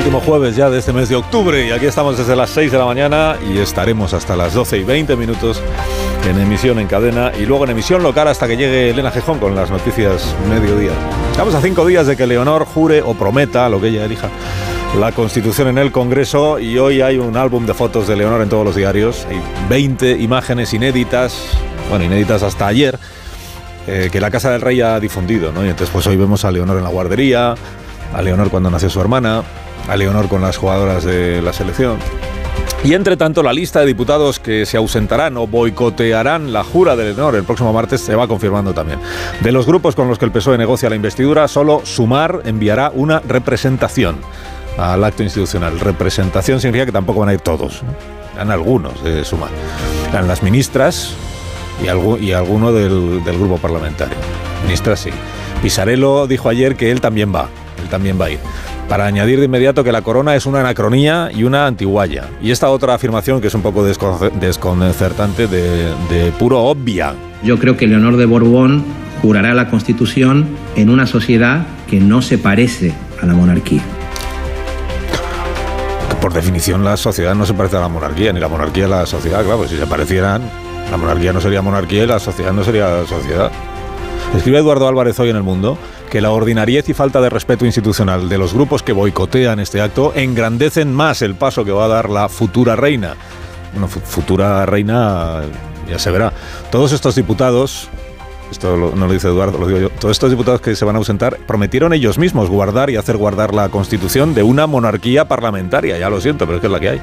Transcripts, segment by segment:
Último jueves ya de este mes de octubre y aquí estamos desde las 6 de la mañana y estaremos hasta las 12 y 20 minutos en emisión en cadena y luego en emisión local hasta que llegue Elena Gijón con las noticias mediodía. Estamos a cinco días de que Leonor jure o prometa, lo que ella elija, la Constitución en el Congreso y hoy hay un álbum de fotos de Leonor en todos los diarios. Hay 20 imágenes inéditas, bueno, inéditas hasta ayer, eh, que la Casa del Rey ha difundido, ¿no? Y entonces pues hoy vemos a Leonor en la guardería, a Leonor cuando nació su hermana, a Leonor con las jugadoras de la selección. Y entre tanto, la lista de diputados que se ausentarán o boicotearán la jura de Leonor el próximo martes se va confirmando también. De los grupos con los que el PSOE negocia la investidura, solo Sumar enviará una representación al acto institucional. Representación significa que tampoco van a ir todos, eran algunos de Sumar. Eran las ministras y, y alguno del, del grupo parlamentario. Ministras sí. Pisarello dijo ayer que él también va, él también va a ir para añadir de inmediato que la corona es una anacronía y una antiguaya. Y esta otra afirmación, que es un poco desconcertante, de, puro obvia. Yo creo que Leonor de Borbón jurará la Constitución en una sociedad que no se parece a la monarquía. Por definición, la sociedad no se parece a la monarquía, ni la monarquía a la sociedad. Claro, si se parecieran, la monarquía no sería monarquía y la sociedad no sería sociedad. Escribe Eduardo Álvarez hoy en El Mundo que la ordinariez y falta de respeto institucional de los grupos que boicotean este acto engrandecen más el paso que va a dar la futura reina. Bueno, futura reina ya se verá. Todos estos diputados, esto no lo dice Eduardo, lo digo yo, todos estos diputados que se van a ausentar prometieron ellos mismos guardar y hacer guardar la constitución de una monarquía parlamentaria. Ya lo siento, pero es que es la que hay.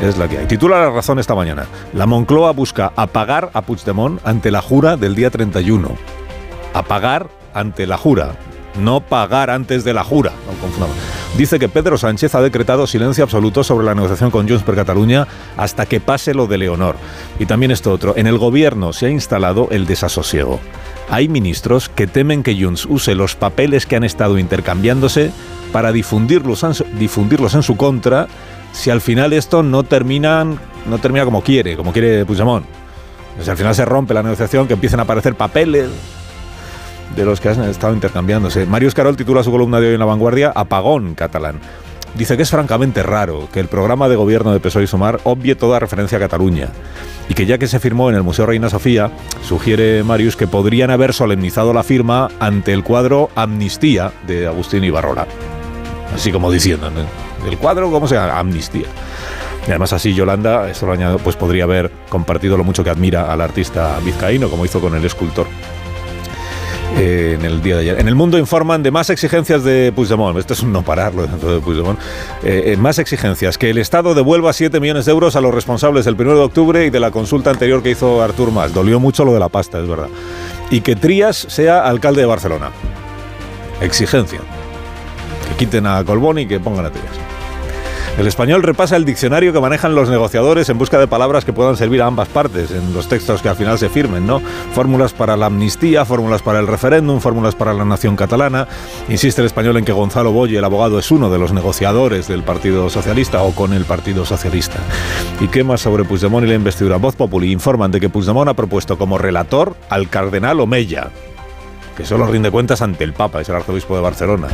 Es la que hay. Titula La Razón esta mañana. La Moncloa busca apagar a Puigdemont ante la jura del día 31. Apagar ante la jura, no pagar antes de la jura. Dice que Pedro Sánchez ha decretado silencio absoluto sobre la negociación con Junts per Cataluña hasta que pase lo de Leonor. Y también esto otro, en el gobierno se ha instalado el desasosiego. Hay ministros que temen que Junts use los papeles que han estado intercambiándose para difundirlos, difundirlos en su contra si al final esto no terminan no termina como quiere, como quiere Puigdemont. Si al final se rompe la negociación, que empiecen a aparecer papeles, de los que han estado intercambiándose. Marius Carol titula su columna de hoy en La Vanguardia Apagón catalán. Dice que es francamente raro que el programa de gobierno de PSOE y Sumar obvie toda referencia a Cataluña y que ya que se firmó en el Museo Reina Sofía, sugiere Marius que podrían haber solemnizado la firma ante el cuadro Amnistía de Agustín Ibarrola. Así como diciendo, el cuadro, ¿cómo se llama? Amnistía. Y además así Yolanda, esto lo añado, pues podría haber compartido lo mucho que admira al artista vizcaíno, como hizo con el escultor. Eh, en el día de ayer. En el mundo informan de más exigencias de Puigdemont. Esto es un no pararlo dentro de Puigdemont. Eh, eh, más exigencias. Que el Estado devuelva 7 millones de euros a los responsables del 1 de octubre y de la consulta anterior que hizo Artur Mas. Dolió mucho lo de la pasta, es verdad. Y que Trías sea alcalde de Barcelona. Exigencia. Que quiten a Colbón y que pongan a Trías. El español repasa el diccionario que manejan los negociadores en busca de palabras que puedan servir a ambas partes en los textos que al final se firmen, ¿no? Fórmulas para la amnistía, fórmulas para el referéndum, fórmulas para la nación catalana. Insiste el español en que Gonzalo Boye, el abogado, es uno de los negociadores del Partido Socialista o con el Partido Socialista. ¿Y qué más sobre Puigdemont y la investidura? Voz Populi informan de que Puigdemont ha propuesto como relator al cardenal Omeya, que solo rinde cuentas ante el Papa, es el arzobispo de Barcelona.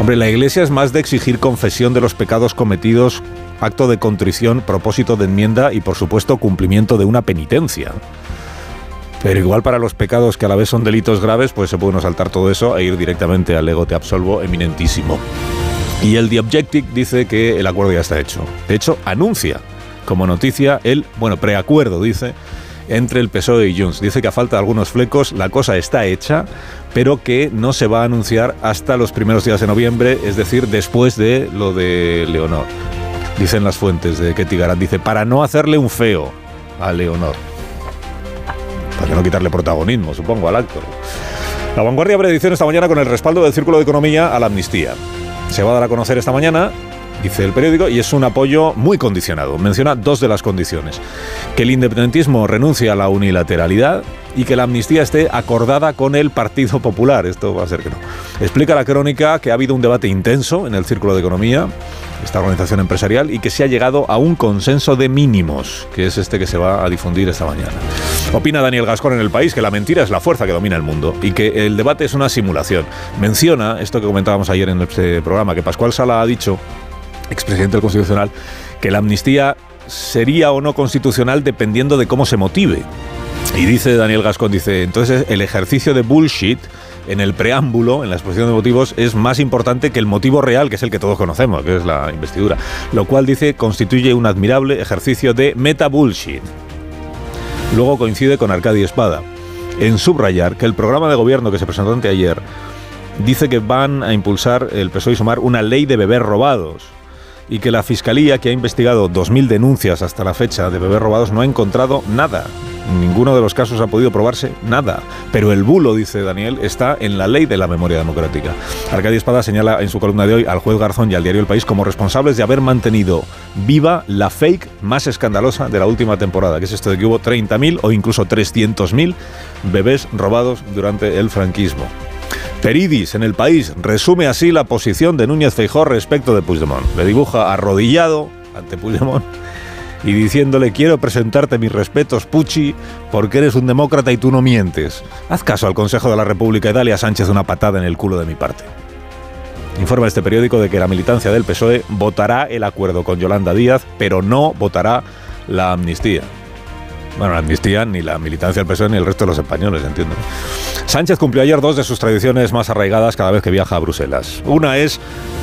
Hombre, la Iglesia es más de exigir confesión de los pecados cometidos, acto de contrición, propósito de enmienda y, por supuesto, cumplimiento de una penitencia. Pero igual para los pecados que a la vez son delitos graves, pues se puede saltar todo eso e ir directamente al ego te absolvo eminentísimo. Y el The Objective dice que el acuerdo ya está hecho. De hecho, anuncia como noticia el, bueno, preacuerdo, dice, entre el PSOE y Junts. Dice que a falta de algunos flecos la cosa está hecha, pero que no se va a anunciar hasta los primeros días de noviembre, es decir, después de lo de Leonor. Dicen las fuentes de Ketty dice, para no hacerle un feo a Leonor. Para no quitarle protagonismo, supongo, al acto. La vanguardia abre edición esta mañana con el respaldo del Círculo de Economía a la amnistía. Se va a dar a conocer esta mañana dice el periódico, y es un apoyo muy condicionado. Menciona dos de las condiciones. Que el independentismo renuncie a la unilateralidad y que la amnistía esté acordada con el Partido Popular. Esto va a ser que no. Explica la crónica que ha habido un debate intenso en el Círculo de Economía, esta organización empresarial, y que se ha llegado a un consenso de mínimos, que es este que se va a difundir esta mañana. Opina Daniel Gascón en el país que la mentira es la fuerza que domina el mundo y que el debate es una simulación. Menciona esto que comentábamos ayer en este programa, que Pascual Sala ha dicho expresidente del Constitucional, que la amnistía sería o no constitucional dependiendo de cómo se motive. Y dice Daniel Gascón, dice, entonces el ejercicio de bullshit en el preámbulo, en la exposición de motivos, es más importante que el motivo real, que es el que todos conocemos, que es la investidura. Lo cual, dice, constituye un admirable ejercicio de meta-bullshit. Luego coincide con Arcadio Espada en subrayar que el programa de gobierno que se presentó anteayer dice que van a impulsar el PSOE y Sumar una ley de bebés robados y que la Fiscalía, que ha investigado 2.000 denuncias hasta la fecha de bebés robados, no ha encontrado nada. Ninguno de los casos ha podido probarse nada. Pero el bulo, dice Daniel, está en la ley de la memoria democrática. Arcadio Espada señala en su columna de hoy al juez Garzón y al diario El País como responsables de haber mantenido viva la fake más escandalosa de la última temporada, que es esto de que hubo 30.000 o incluso 300.000 bebés robados durante el franquismo. Peridis en el país resume así la posición de Núñez Feijó respecto de Puigdemont. Le dibuja arrodillado ante Puigdemont y diciéndole quiero presentarte mis respetos, Pucci, porque eres un demócrata y tú no mientes. Haz caso al Consejo de la República y dale a Sánchez una patada en el culo de mi parte. Informa este periódico de que la militancia del PSOE votará el acuerdo con Yolanda Díaz, pero no votará la amnistía. Bueno, la amnistía ni la militancia del PSOE ni el resto de los españoles, entiendo. Sánchez cumplió ayer dos de sus tradiciones más arraigadas cada vez que viaja a Bruselas. Una es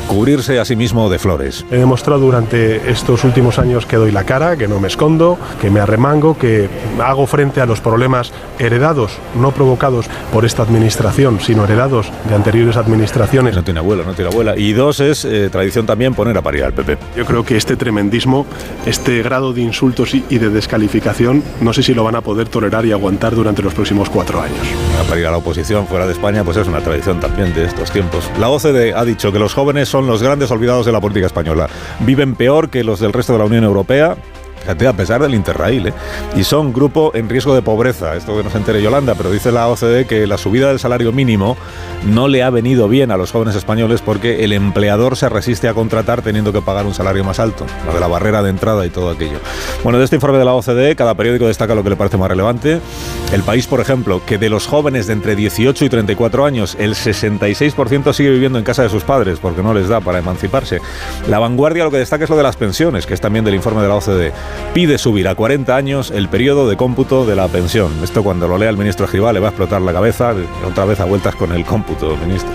cubrirse a sí mismo de flores. He demostrado durante estos últimos años que doy la cara, que no me escondo, que me arremango, que hago frente a los problemas heredados, no provocados por esta administración, sino heredados de anteriores administraciones. No tiene abuela, no tiene abuela. Y dos es eh, tradición también poner a parir al PP. Yo creo que este tremendismo, este grado de insultos y de descalificación, no sé si lo van a poder tolerar y aguantar durante los próximos cuatro años. A parir a la oposición fuera de España, pues es una tradición también de estos tiempos. La OCDE ha dicho que los jóvenes son los grandes olvidados de la política española. Viven peor que los del resto de la Unión Europea a pesar del Interrail, ¿eh? y son grupo en riesgo de pobreza. Esto que no se entere Yolanda, pero dice la OCDE que la subida del salario mínimo no le ha venido bien a los jóvenes españoles porque el empleador se resiste a contratar teniendo que pagar un salario más alto, lo de la barrera de entrada y todo aquello. Bueno, de este informe de la OCDE, cada periódico destaca lo que le parece más relevante. El país, por ejemplo, que de los jóvenes de entre 18 y 34 años, el 66% sigue viviendo en casa de sus padres porque no les da para emanciparse. La vanguardia lo que destaca es lo de las pensiones, que es también del informe de la OCDE pide subir a 40 años el periodo de cómputo de la pensión. Esto cuando lo lea el ministro Escribá le va a explotar la cabeza, otra vez a vueltas con el cómputo, ministro.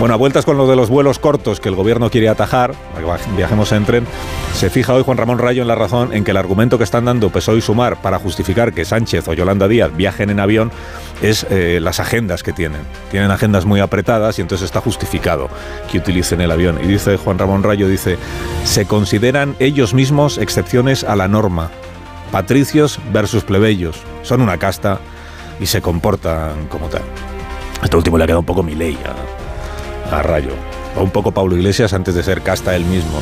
Bueno, a vueltas con lo de los vuelos cortos que el gobierno quiere atajar, viajemos en tren, se fija hoy Juan Ramón Rayo en la razón en que el argumento que están dando PSOE y Sumar para justificar que Sánchez o Yolanda Díaz viajen en avión es eh, las agendas que tienen. Tienen agendas muy apretadas y entonces está justificado que utilicen el avión. Y dice Juan Ramón Rayo, dice, se consideran ellos mismos excepciones a la norma. Patricios versus plebeyos. Son una casta y se comportan como tal. Esto último le ha quedado un poco mi ley Rayo. O un poco Pablo Iglesias antes de ser casta él mismo,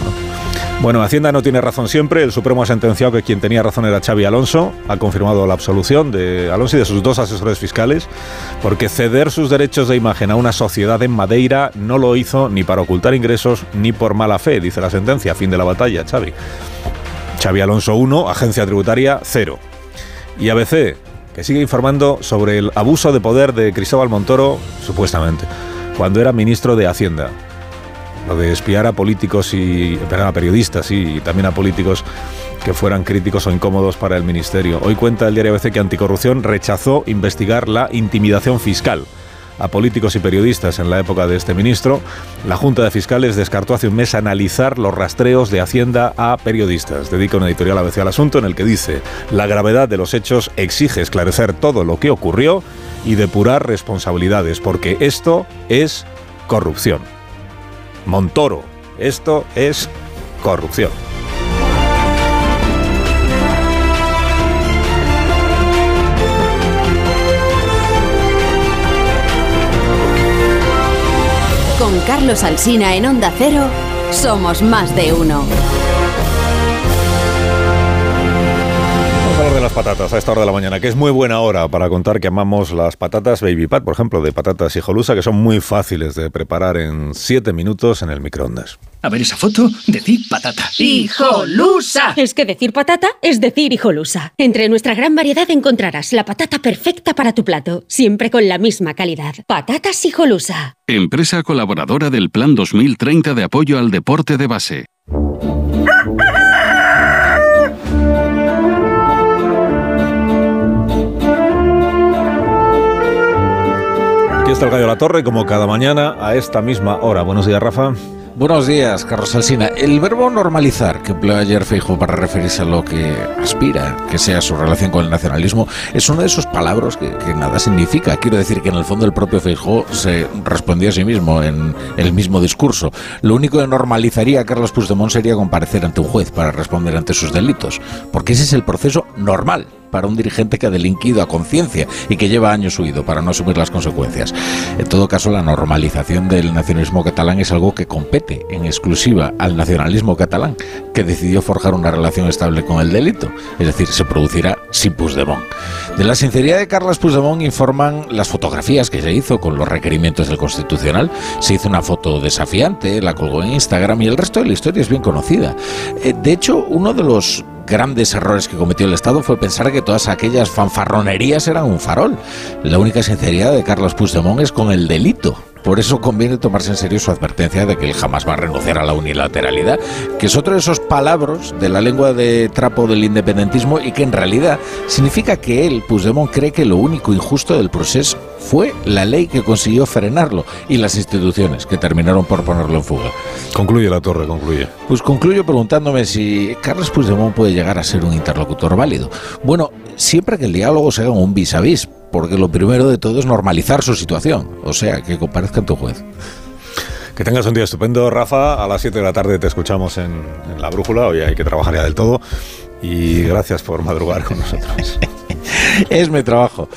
Bueno, Hacienda no tiene razón siempre. El Supremo ha sentenciado que quien tenía razón era Xavi Alonso. Ha confirmado la absolución de Alonso y de sus dos asesores fiscales, porque ceder sus derechos de imagen a una sociedad en Madeira no lo hizo ni para ocultar ingresos ni por mala fe, dice la sentencia. Fin de la batalla, Xavi. Xavi Alonso 1, Agencia Tributaria 0. Y ABC, que sigue informando sobre el abuso de poder de Cristóbal Montoro, supuestamente, cuando era ministro de Hacienda. Lo de espiar a políticos y a periodistas y también a políticos que fueran críticos o incómodos para el ministerio. Hoy cuenta el diario ABC que Anticorrupción rechazó investigar la intimidación fiscal a políticos y periodistas en la época de este ministro, la Junta de Fiscales descartó hace un mes analizar los rastreos de Hacienda a periodistas. Dedica una editorial ABC al asunto en el que dice, la gravedad de los hechos exige esclarecer todo lo que ocurrió y depurar responsabilidades, porque esto es corrupción. Montoro, esto es corrupción. Carlos Alsina en Onda Cero, somos más de uno. Las patatas a esta hora de la mañana, que es muy buena hora para contar que amamos las patatas Baby Pat, por ejemplo, de patatas hijolusa, que son muy fáciles de preparar en 7 minutos en el microondas. A ver esa foto, decir patata. ¡Hijolusa! Es que decir patata es decir hijolusa. Entre nuestra gran variedad encontrarás la patata perfecta para tu plato, siempre con la misma calidad. Patatas hijolusa. Empresa colaboradora del Plan 2030 de apoyo al deporte de base. Aquí está el Gallo de la Torre, como cada mañana a esta misma hora. Buenos días, Rafa. Buenos días, Carlos Alsina. El verbo normalizar, que empleó ayer Feijo para referirse a lo que aspira que sea su relación con el nacionalismo, es uno de esos palabras que, nada significa. Quiero decir que en el fondo el propio Feijo se respondió a sí mismo en el mismo discurso. Lo único que normalizaría a Carlos Puigdemont sería comparecer ante un juez para responder ante sus delitos, porque ese es el proceso normal para un dirigente que ha delinquido a conciencia y que lleva años huido para no asumir las consecuencias. En todo caso, la normalización del nacionalismo catalán es algo que compete en exclusiva al nacionalismo catalán, que decidió forjar una relación estable con el delito, es decir, se producirá sin Puigdemont. De la sinceridad de Carles Puigdemont informan las fotografías que se hizo con los requerimientos del Constitucional. Se hizo una foto desafiante, la colgó en Instagram y el resto de la historia es bien conocida. Eh, De hecho, uno de los grandes errores que cometió el Estado fue pensar que todas aquellas fanfarronerías eran un farol. La única sinceridad de Carlos Puigdemont es con el delito. Por eso conviene tomarse en serio su advertencia de que él jamás va a renunciar a la unilateralidad, que es otro de esos palabras de la lengua de trapo del independentismo y que en realidad significa que él, Puigdemont, cree que lo único injusto del proceso fue la ley que consiguió frenarlo y las instituciones que terminaron por ponerlo en fuga. Concluye la torre, concluye. Pues concluyo preguntándome si Carlos Puigdemont puede llegar a ser un interlocutor válido. Bueno, siempre que el diálogo se haga un vis a vis, porque lo primero de todo es normalizar su situación, o sea, que comparezca ante un juez. Que tengas un día estupendo, Rafa. A las 7 de la tarde te escuchamos en, en La Brújula. Hoy hay que trabajar ya del todo. Y gracias por madrugar con nosotros. es mi trabajo.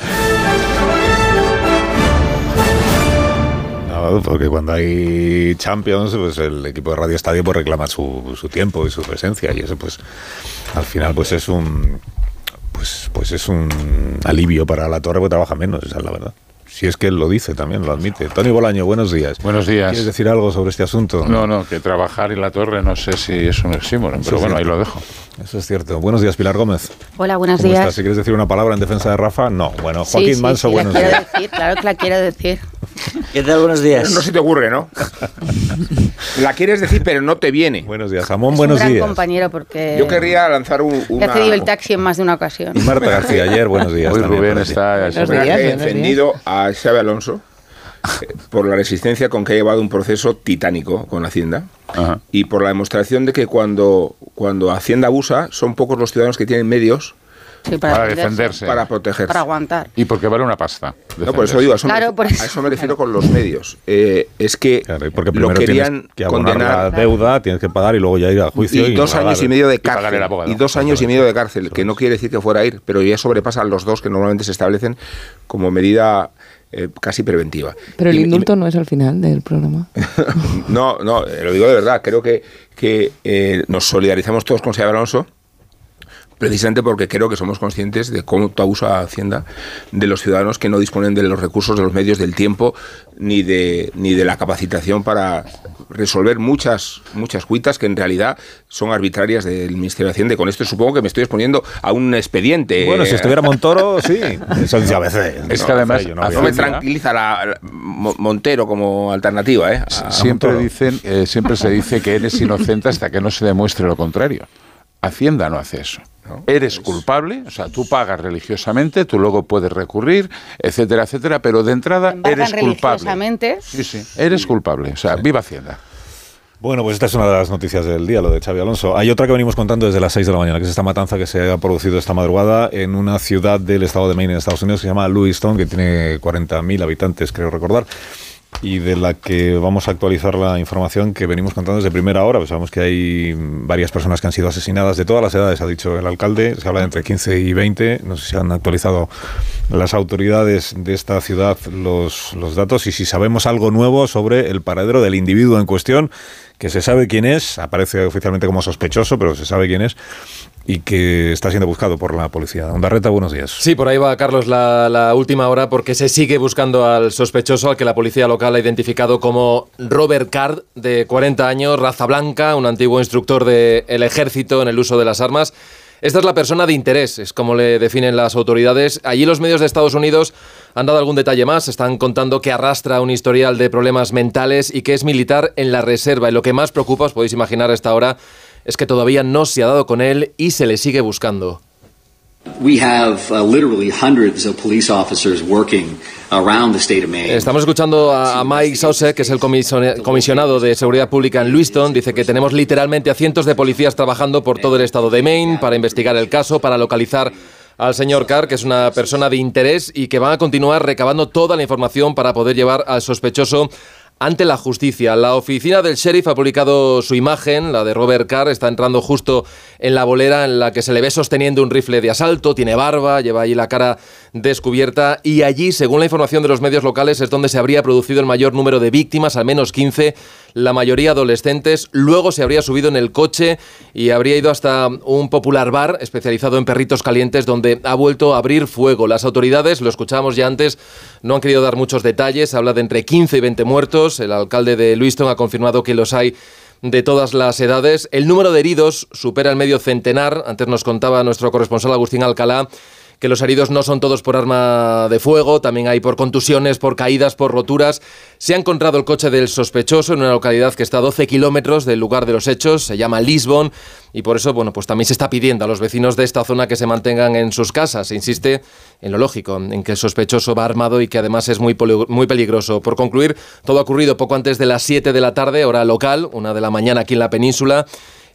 No, porque cuando hay Champions, pues el equipo de Radio Estadio pues reclama su, su tiempo y su presencia. Y eso, pues, al final, pues es un. Pues, pues es un alivio para la torre porque trabaja menos, esa es la verdad. Si es que él lo dice también, lo admite. Tony Bolaño, buenos días. Buenos días. ¿Quieres decir algo sobre este asunto? No, no, que trabajar en la torre no sé si es un oxímoron, pero bueno, ahí lo dejo. Eso es cierto. Buenos días, Pilar Gómez. Hola, buenos ¿Cómo días. estás? Si quieres decir una palabra en defensa de Rafa, no. Bueno, Joaquín sí, Manso, sí, la buenos quiero días. decir, claro que la quiero decir. ¿Qué tal? Buenos días. No se te ocurre, ¿no? La quieres decir, pero no te viene. Buenos días, Jamón, Es buenos un gran días. compañero porque Yo querría lanzar un, una, ha cedido el taxi en más de una ocasión. Y Marta García, ayer, buenos días. Hoy Rubén está... Encendido a Xavi Alonso eh, por la resistencia con que ha llevado un proceso titánico con Hacienda Ajá. y por la demostración de que cuando, cuando Hacienda abusa son pocos los ciudadanos que tienen medios Sí, Para defenderse. para protegerse. Para aguantar. Y porque vale una pasta. No, por eso digo, a eso, Claro, me, por eso. a eso me refiero con los medios. Eh, es que Claro, porque lo primero querían tienes que condenar la deuda, tienes que pagar y luego ya ir al juicio. y dos años y medio de pagar cárcel el abogado. y dos años y medio de cárcel que no quiere decir que fuera a ir pero ya sobrepasan los dos que normalmente se establecen como medida eh, casi preventiva Pero el Y- y- indulto no es al final del programa. no no eh, lo digo de verdad creo que que eh, nos solidarizamos todos con Xabi Alonso precisamente porque creo que somos conscientes de cómo abusa Hacienda de los ciudadanos que no disponen de los recursos, de los medios, del tiempo, ni de, ni de la capacitación para resolver muchas, muchas cuitas que en realidad son arbitrarias del Ministerio de Hacienda. Y con esto supongo que me estoy exponiendo a un expediente. Bueno, si estuviera Montoro, sí. Eso dice ABC. Es No, que además, no no me tranquiliza la, la- Mo- Montero como alternativa, ¿eh? A- Siempre dicen, eh, siempre se dice que eres inocente hasta que no se demuestre lo contrario. Hacienda no hace eso. No, eres es- culpable, o sea, tú pagas religiosamente, tú luego puedes recurrir, etcétera, etcétera, pero de entrada eres culpable. religiosamente. Sí, sí, eres culpable. O sea, viva Hacienda. Bueno, pues esta es una de las noticias del día, lo de Xavi Alonso. Hay otra que venimos contando desde las 6 de la mañana, que es esta matanza que se ha producido esta madrugada en una ciudad del estado de Maine, en Estados Unidos, que se llama Lewiston, que tiene 40.000 habitantes, creo recordar. Y de la que vamos a actualizar la información que venimos contando desde primera hora. Pues sabemos que hay varias personas que han sido asesinadas de todas las edades, ha dicho el alcalde. Se habla de entre 15 y 20. No sé si han actualizado las autoridades de esta ciudad los, los datos y si sabemos algo nuevo sobre el paradero del individuo en cuestión que se sabe quién es, aparece oficialmente como sospechoso, pero se sabe quién es, y que está siendo buscado por la policía. Ondarreta, buenos días. Sí, por ahí va, Carlos, la, última hora, porque se sigue buscando al sospechoso, al que la policía local ha identificado como Robert Card, de 40 años, raza blanca, un antiguo instructor del ejército en el uso de las armas. Esta es la persona de interés, es como le definen las autoridades. Allí los medios de Estados Unidos han dado algún detalle más, están contando que arrastra un historial de problemas mentales y que es militar en la reserva. Y lo que más preocupa, os podéis imaginar a esta hora, es que todavía no se ha dado con él y se le sigue buscando. Estamos escuchando a Mike Sause, que es el comisionado de seguridad pública en Lewiston. Dice que tenemos literalmente a cientos de policías trabajando por todo el estado de Maine para investigar el caso, para localizar al señor Carr, que es una persona de interés y que van a continuar recabando toda la información para poder llevar al sospechoso ante la justicia. La oficina del sheriff ha publicado su imagen, la de Robert Carr, está entrando justo en la bolera en la que se le ve sosteniendo un rifle de asalto, tiene barba, lleva allí la cara descubierta y allí, según la información de los medios locales, es donde se habría producido el mayor número de víctimas, al menos 15, la mayoría adolescentes. Luego se habría subido en el coche y habría ido hasta un popular bar especializado en perritos calientes donde ha vuelto a abrir fuego. Las autoridades, lo escuchábamos ya antes, no han querido dar muchos detalles, habla de entre 15 y 20 muertos. El alcalde de Lewiston ha confirmado que los hay de todas las edades. El número de heridos supera el medio centenar. Antes nos contaba nuestro corresponsal Agustín Alcalá que los heridos no son todos por arma de fuego, también hay por contusiones, por caídas, por roturas. Se ha encontrado el coche del sospechoso en una localidad que está a 12 kilómetros del lugar de los hechos, se llama Lisbon, y por eso, bueno, pues también se está pidiendo a los vecinos de esta zona que se mantengan en sus casas. Se insiste en lo lógico, en que el sospechoso va armado y que además es muy, muy peligroso. Por concluir, todo ha ocurrido poco antes de las 7 de la tarde, hora local, una de la mañana aquí en la península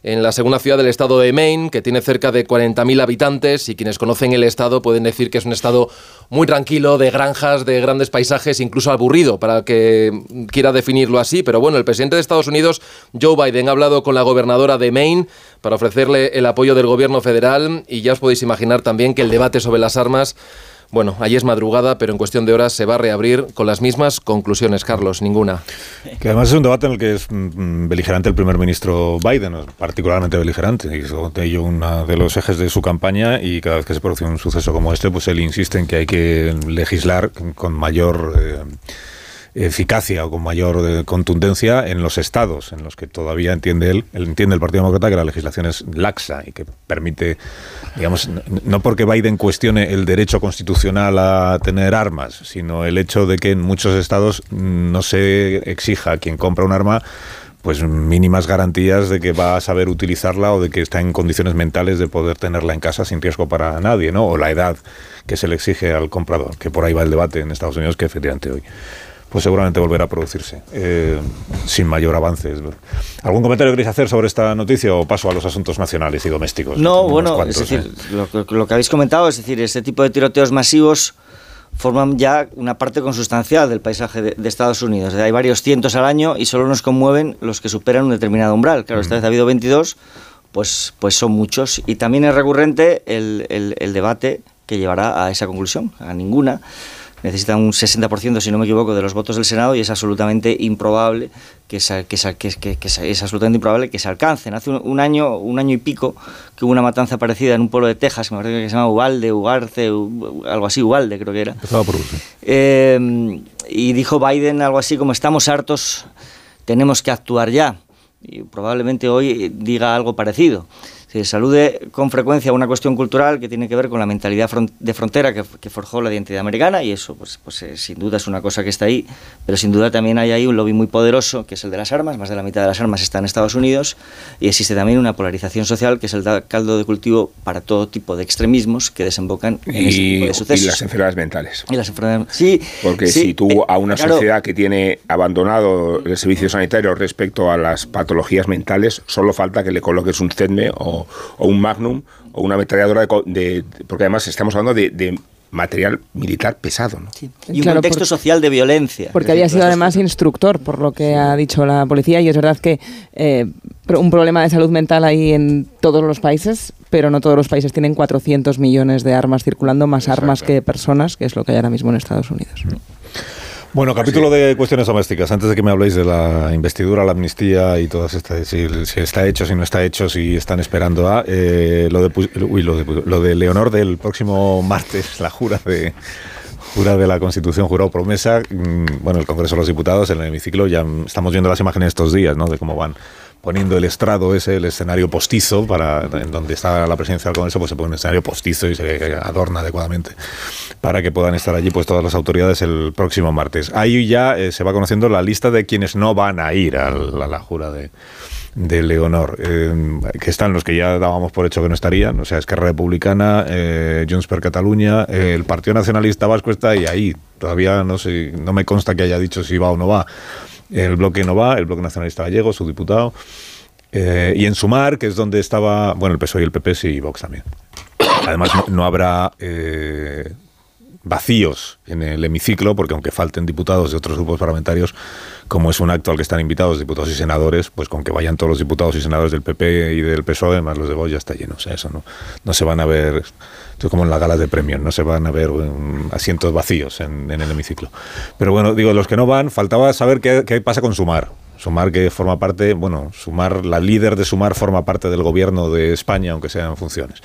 en la segunda ciudad del estado de Maine, que tiene cerca de 40.000 habitantes y quienes conocen el estado pueden decir que es un estado muy tranquilo, de granjas, de grandes paisajes, incluso aburrido, para que quiera definirlo así. Pero bueno, el presidente de Estados Unidos, Joe Biden, ha hablado con la gobernadora de Maine para ofrecerle el apoyo del gobierno federal y ya os podéis imaginar también que el debate sobre las armas bueno, allí es madrugada, pero en cuestión de horas se va a reabrir con las mismas conclusiones, Carlos, ninguna. Que además es un debate en el que es mm, beligerante el primer ministro Biden, particularmente beligerante, y es ello uno de los ejes de su campaña y cada vez que se produce un suceso como este, pues él insiste en que hay que legislar con mayor... Eh, eficacia o con mayor eh, contundencia en los estados en los que todavía entiende él, entiende el Partido Demócrata que la legislación es laxa y que permite, digamos, no porque Biden cuestione el derecho constitucional a tener armas, sino el hecho de que en muchos estados no se exija a quien compra un arma pues mínimas garantías de que va a saber utilizarla o de que está en condiciones mentales de poder tenerla en casa sin riesgo para nadie, ¿no? O la edad que se le exige al comprador, que por ahí va el debate en Estados Unidos que efectivamente hoy pues seguramente volverá a producirse, eh, sin mayor avance. ¿Algún comentario queréis hacer sobre esta noticia o paso a los asuntos nacionales y domésticos? No, bueno, es decir, ¿eh? lo, que habéis comentado, es decir, este tipo de tiroteos masivos forman ya una parte consustancial del paisaje de, Estados Unidos. Hay varios cientos al año y solo nos conmueven los que superan un determinado umbral. Claro, esta vez ha habido 22, pues, pues son muchos. Y también es recurrente el, el debate que llevará a esa conclusión, a ninguna necesita un 60%, si no me equivoco, de los votos del Senado y es absolutamente improbable que, se, que, que, que es absolutamente improbable que se alcancen. Hace un, año, un año y pico que hubo una matanza parecida en un pueblo de Texas, me parece que se llama Ubalde, Ugarce, algo así, Ubalde creo que era. Eh, y dijo Biden algo así como estamos hartos, tenemos que actuar ya. Y probablemente hoy diga algo parecido se salude con frecuencia una cuestión cultural que tiene que ver con la mentalidad de frontera que, forjó la identidad americana y eso pues, pues eh, sin duda es una cosa que está ahí, pero sin duda también hay ahí un lobby muy poderoso que es el de las armas, más de la mitad de las armas está en Estados Unidos y existe también una polarización social que es el caldo de cultivo para todo tipo de extremismos que desembocan en y, tipo de sucesos. Y las enfermedades mentales. Y las enfermedades, sí. Porque si tú a una sociedad que tiene abandonado el servicio sanitario respecto a las patologías mentales, solo falta que le coloques un CEDME o o, un Magnum o una ametralladora de, porque además estamos hablando de, material militar pesado. ¿no? Y un contexto social de violencia. Porque había sido además instructor, por lo que ha dicho la policía, y es verdad que eh, un problema de salud mental hay en todos los países, pero no todos los países tienen 400 millones de armas circulando, más armas que personas, que es lo que hay ahora mismo en Estados Unidos. Bueno, capítulo de cuestiones domésticas. Antes de que me habléis de la investidura, la amnistía y todas estas, si, está hecho, si no está hecho, si están esperando a eh, lo, de, uy, lo, de, lo de Leonor del próximo martes, la jura de jura de la Constitución, jurado promesa. Mm, bueno, el Congreso de los Diputados, en el hemiciclo, ya estamos viendo las imágenes estos días, ¿no? De cómo van poniendo el estrado ese, el escenario postizo, para en donde está la presidencia del Congreso, pues se pone un escenario postizo y se adorna adecuadamente para que puedan estar allí pues todas las autoridades el próximo martes. Ahí ya eh, se va conociendo la lista de quienes no van a ir a la, jura de, Leonor, eh, que están los que ya dábamos por hecho que no estarían, o sea, Esquerra Republicana, eh, Junts per Cataluña, el Partido Nacionalista Vasco está ahí, ahí. Todavía no sé, no me consta que haya dicho si va o no va. El bloque no va, el bloque nacionalista gallego, su diputado. Eh, y en Sumar, que es donde estaba, bueno, el PSOE y el PP, sí, y Vox también. Además, no, habrá eh, vacíos en el hemiciclo, porque aunque falten diputados de otros grupos parlamentarios, como es un acto al que están invitados diputados y senadores, pues con que vayan todos los diputados y senadores del PP y del PSOE, más los de Vox, ya está lleno. O sea, eso no, no se van a ver, esto es como en las galas de premios, no se van a ver um, asientos vacíos en, en, el hemiciclo. Pero bueno, digo, los que no van, faltaba saber qué, qué pasa con Sumar. Sumar que forma parte, bueno, Sumar, la líder de Sumar forma parte del gobierno de España, aunque sea en funciones.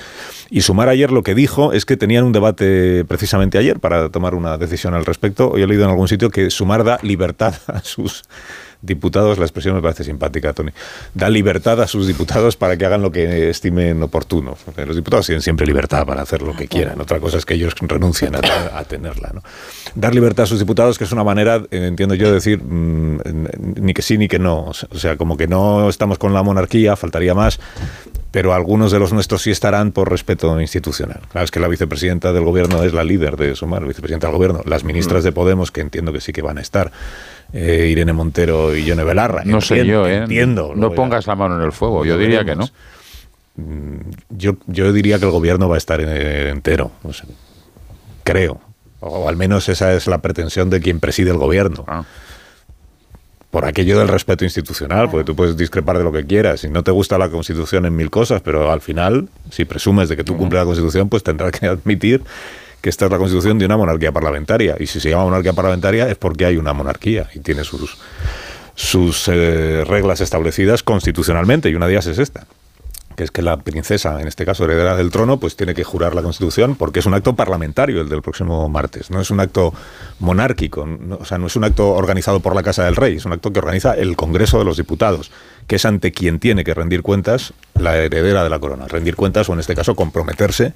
Y Sumar ayer lo que dijo es que tenían un debate precisamente ayer para tomar una decisión al respecto. Hoy he leído en algún sitio que Sumar da libertad a sus diputados, la expresión me parece simpática, Tony, da libertad a sus diputados para que hagan lo que estimen oportuno. Los diputados tienen siempre libertad para hacer lo que quieran. Otra cosa es que ellos renuncien a, tenerla. ¿no? Dar libertad a sus diputados, que es una manera, eh, entiendo yo, de decir mm, ni que sí ni que no. O sea, como que no estamos con la monarquía, faltaría más, pero algunos de los nuestros sí estarán por respeto institucional. Claro, es que la vicepresidenta del gobierno es la líder de Sumar, vicepresidenta del gobierno. Las ministras mm. de Podemos, que entiendo que sí que van a estar, eh, Irene Montero y Yone Belarra. No sé yo, ¿eh? Entiendo. No pongas la mano en el fuego, yo diría que no. Mm, yo, yo diría que el gobierno va a estar entero, creo. O al menos esa es la pretensión de quien preside el gobierno. Ah. Por aquello del respeto institucional, porque tú puedes discrepar de lo que quieras. y no te gusta la Constitución en mil cosas, pero al final, si presumes de que tú cumples la Constitución, pues tendrás que admitir que esta es la constitución de una monarquía parlamentaria. Y si se llama monarquía parlamentaria es porque hay una monarquía y tiene sus, sus eh, reglas establecidas constitucionalmente, y una de ellas es esta que es que la princesa, en este caso heredera del trono, pues tiene que jurar la Constitución porque es un acto parlamentario el del próximo martes, no es un acto monárquico, o sea, no es un acto organizado por la Casa del Rey, es un acto que organiza el Congreso de los Diputados, que es ante quien tiene que rendir cuentas la heredera de la corona, rendir cuentas o en este caso comprometerse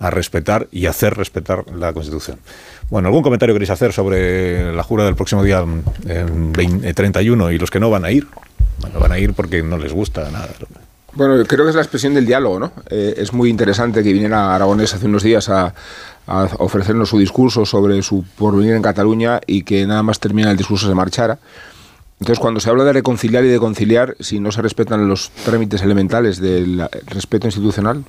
a respetar y hacer respetar la Constitución. Bueno, ¿algún comentario queréis hacer sobre la jura del próximo día 31 y los que no van a ir? Bueno, van a ir porque no les gusta nada. Bueno, creo que es la expresión del diálogo, ¿no? Eh, es muy interesante que viniera Aragonés hace unos días a, a, ofrecernos su discurso sobre su porvenir en Cataluña y que nada más termina el discurso se marchara. Entonces, cuando se habla de reconciliar y de conciliar, si no se respetan los trámites elementales del respeto institucional,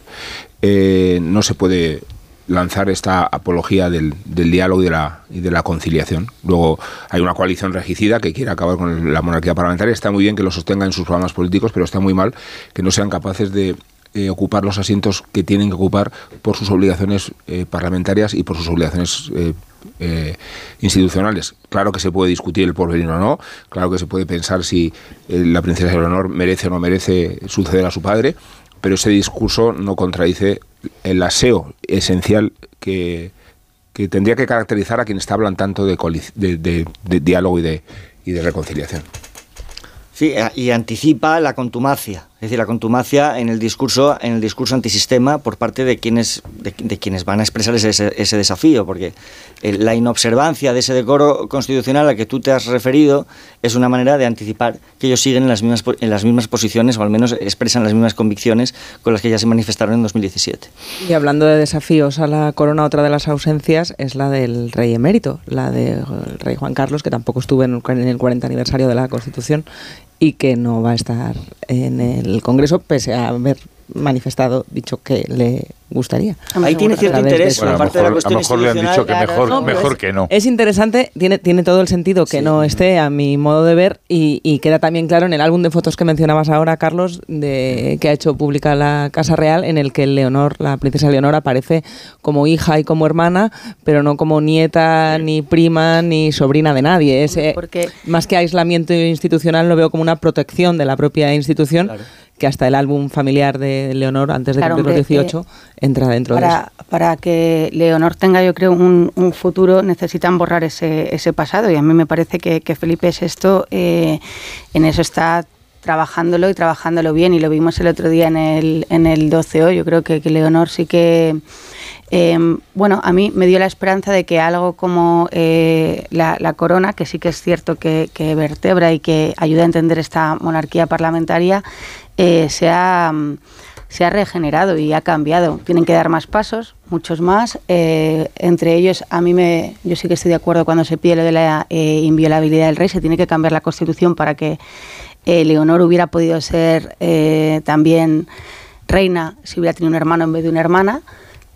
eh, no se puede lanzar esta apología del, diálogo y de, la, conciliación. Luego hay una coalición regicida que quiere acabar con la monarquía parlamentaria. Está muy bien que lo sostenga en sus programas políticos, pero está muy mal que no sean capaces de eh, ocupar los asientos que tienen que ocupar por sus obligaciones eh, parlamentarias y por sus obligaciones eh, institucionales. Claro que se puede discutir el porvenir o no, claro que se puede pensar si eh, la princesa Leonor merece o no merece suceder a su padre, pero ese discurso no contradice el aseo esencial que, que tendría que caracterizar a quien está hablando tanto de, de diálogo y de, y de reconciliación. Sí, y anticipa la contumacia es decir, la contumacia en el discurso, en el discurso antisistema por parte de quienes, de, quienes van a expresar ese, ese, desafío, porque la inobservancia de ese decoro constitucional al que tú te has referido es una manera de anticipar que ellos siguen en las mismas, en las mismas posiciones o al menos expresan las mismas convicciones con las que ya se manifestaron en 2017. Y hablando de desafíos a la corona, otra de las ausencias es la del rey emérito, la del rey Juan Carlos, que tampoco estuvo en el 40 aniversario de la Constitución y que no va a estar en el Congreso, pese a haber manifestado, dicho que le gustaría. Ahí tiene cierto interés, Bueno, de la mejor- a lo mejor le han dicho que mejor, No, mejor es- que no. Es interesante, tiene, tiene todo el sentido que no esté a mi modo de ver y, y queda también claro en el álbum de fotos que mencionabas ahora, Carlos, de, que ha hecho pública la Casa Real, en el que Leonor, la princesa Leonor, aparece como hija y como hermana, pero no como nieta, ni prima, ni sobrina de nadie. Es, eh, más que aislamiento institucional, lo veo como una protección de la propia institución. que hasta el álbum familiar de Leonor, antes de Claro, cumplir los hombre, 18, entra dentro de eso. para, para que Leonor tenga, yo creo, un, un futuro, necesitan borrar ese, ese pasado. Y a mí me parece que, que Felipe VI eh, en eso está trabajándolo y trabajándolo bien. Y lo vimos el otro día en el, en el 12O. Yo creo que, que Leonor sí que... eh, bueno, a mí me dio la esperanza de que algo como eh, la, la corona, que sí que es cierto que, que vertebra y que ayuda a entender esta monarquía parlamentaria, eh, se ha, mm, se ha regenerado y ha cambiado. Tienen que dar más pasos, muchos más. Eh, entre ellos, a mí me, yo sí que estoy de acuerdo cuando se pide lo de la eh, inviolabilidad del rey. Se tiene que cambiar la Constitución para que eh, Leonor hubiera podido ser también reina si hubiera tenido un hermano en vez de una hermana.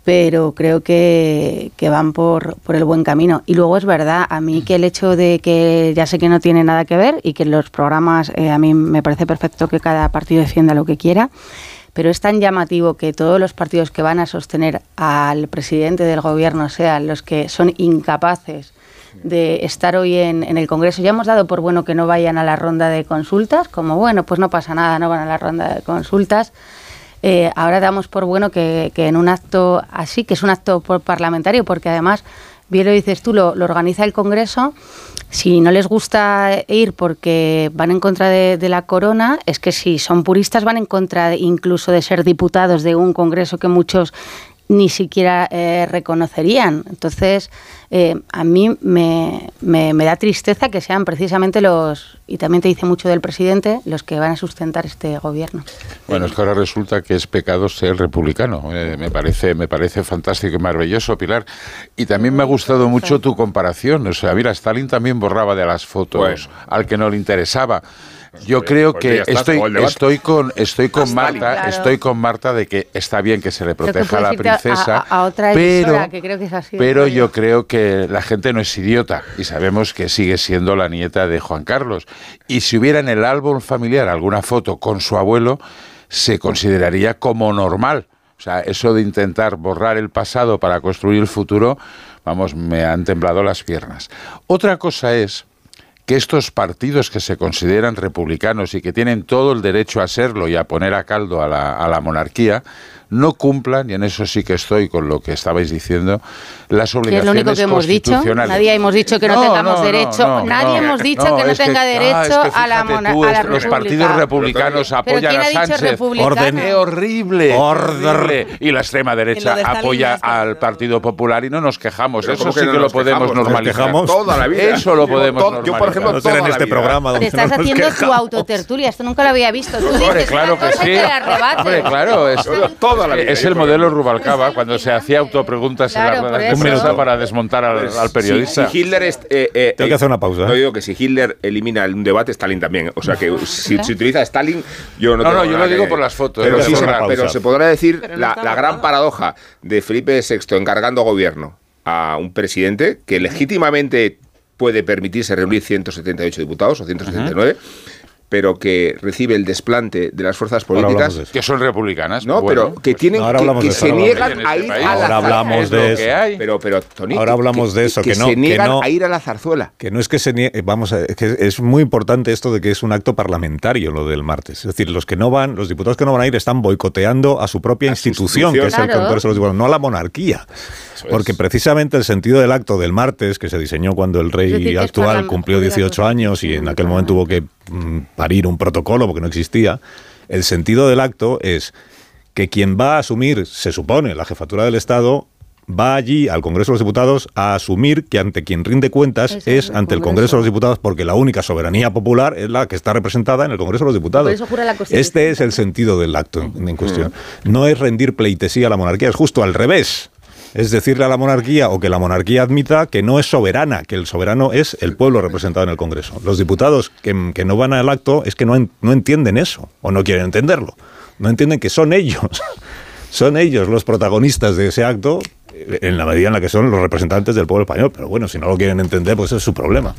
Pero creo que, van por, por el buen camino. Y luego es verdad, a mí que el hecho de que ya sé que no tiene nada que ver y que los programas a mí me parece perfecto que cada partido defienda lo que quiera, pero es tan llamativo que todos los partidos que van a sostener al presidente del gobierno sean los que son incapaces de estar hoy en, en el Congreso. Ya hemos dado por bueno que no vayan a la ronda de consultas, como bueno, pues no pasa nada, no van a la ronda de consultas. Eh, ahora damos por bueno que, que en un acto así, que es un acto parlamentario, porque además, bien lo dices tú, lo, organiza el Congreso. Si no les gusta ir porque van en contra de, la corona, es que si son puristas van en contra incluso de ser diputados de un Congreso que muchos ni siquiera eh, reconocerían. Entonces, eh, a mí me, me- me da tristeza que sean precisamente los, y también te dice mucho del presidente, los que van a sustentar este gobierno. Bueno, es que ahora resulta que es pecado ser republicano. Eh, me parece, me parece fantástico y maravilloso, Pilar. Y también me ha gustado mucho tu comparación. O sea, mira, Stalin también borraba de las fotos al que no le interesaba. Yo creo pues que estoy, estoy con, estoy con. Marta, Claro. estoy con Marta de que está bien que se le proteja a la princesa, a, a otra pero que creo que es así. pero yo creo que la gente no es idiota y sabemos que sigue siendo la nieta de Juan Carlos. Y si hubiera en el álbum familiar alguna foto con su abuelo, se consideraría como normal. O sea, eso de intentar borrar el pasado para construir el futuro, vamos, me han temblado las piernas. Otra cosa es que estos partidos que se consideran republicanos y que tienen todo el derecho a serlo y a poner a caldo a la, a la monarquía, no cumplan, y en eso sí que estoy con lo que estabais diciendo, las Que obligaciones es lo único que hemos dicho. constitucionales. Nadie hemos dicho que no, No, tengamos no, derecho. no, Nadie no. hemos dicho No, que no es que- tenga ah, derecho es que a la, fíjate mona- tú, a la es- Los república. partidos republicanos ¿Pero apoyan quién a Sánchez. Orden. ¡Qué horrible! Orden. horrible! Y la extrema derecha apoya ya al Partido Popular y no nos quejamos. Pero Eso ¿cómo sí que lo podemos normalizar. toda la vida. Eso lo Yo, podemos to- yo, por ejemplo, normalizar. toda en este programa Te estás haciendo tu autotertulia. Esto nunca lo había visto. Tú dices claro una que y sí. claro, es, Toda la vida. es el modelo Rubalcaba cuando se hacía autopreguntas Claro, en la eso. ruedas de prensa minuto. para desmontar al, al periodista. Si, si Hitler es, eh, eh, Tengo que hacer una pausa, No ¿eh? digo que si Hitler elimina un debate, Stalin también. O sea que si se utiliza Stalin, yo no No, yo lo digo que- por las fotos, Pero, eh, sí se, borrar. pero se podrá decir no la, gran paradoja de Felipe VI encargando gobierno a un presidente que legítimamente puede permitirse reunir 178 diputados o 179. Pero que recibe el desplante de las fuerzas políticas. Que son republicanas. no, bueno. pero que tienen No, ahora que, que se ahora niegan hablamos de a eso. ir este a la. Ahora zarzuela. hablamos de eso. Pero, pero, Tony, Ahora hablamos de eso, que no- se que niegan no- a ir a la zarzuela. Que no es que se nie- eh, vamos a, es que es muy importante esto de que es un acto parlamentario lo del martes. Es decir, los que no van, los diputados que no van a ir están boicoteando a su propia A su institución, que es el. Congreso de los Diputados, no a la monarquía. Eso Porque es. precisamente el sentido del acto del martes, que se diseñó cuando el decir, rey actual cumplió obligación 18 años y en aquel momento tuvo que parir un protocolo porque no existía, el sentido del acto es que quien va a asumir, se supone, la jefatura del Estado va allí al Congreso de los Diputados a asumir que ante quien rinde cuentas Es es, el ante el Congreso. De los Diputados porque la única soberanía popular es la que está representada en el Congreso de los Diputados. Por eso jura la Constitución. Este es el sentido del acto en, en cuestión. No es rendir pleitesía a la monarquía, es justo al revés. Es decirle a la monarquía o que la monarquía admita que no es soberana, que el soberano es el pueblo representado en el Congreso. Los diputados que, que no van al acto es que no, no entienden eso o no quieren entenderlo. No entienden que son ellos, son ellos los protagonistas de ese acto en la medida en la que son los representantes del pueblo español. Pero bueno, si no lo quieren entender, pues ese es su problema.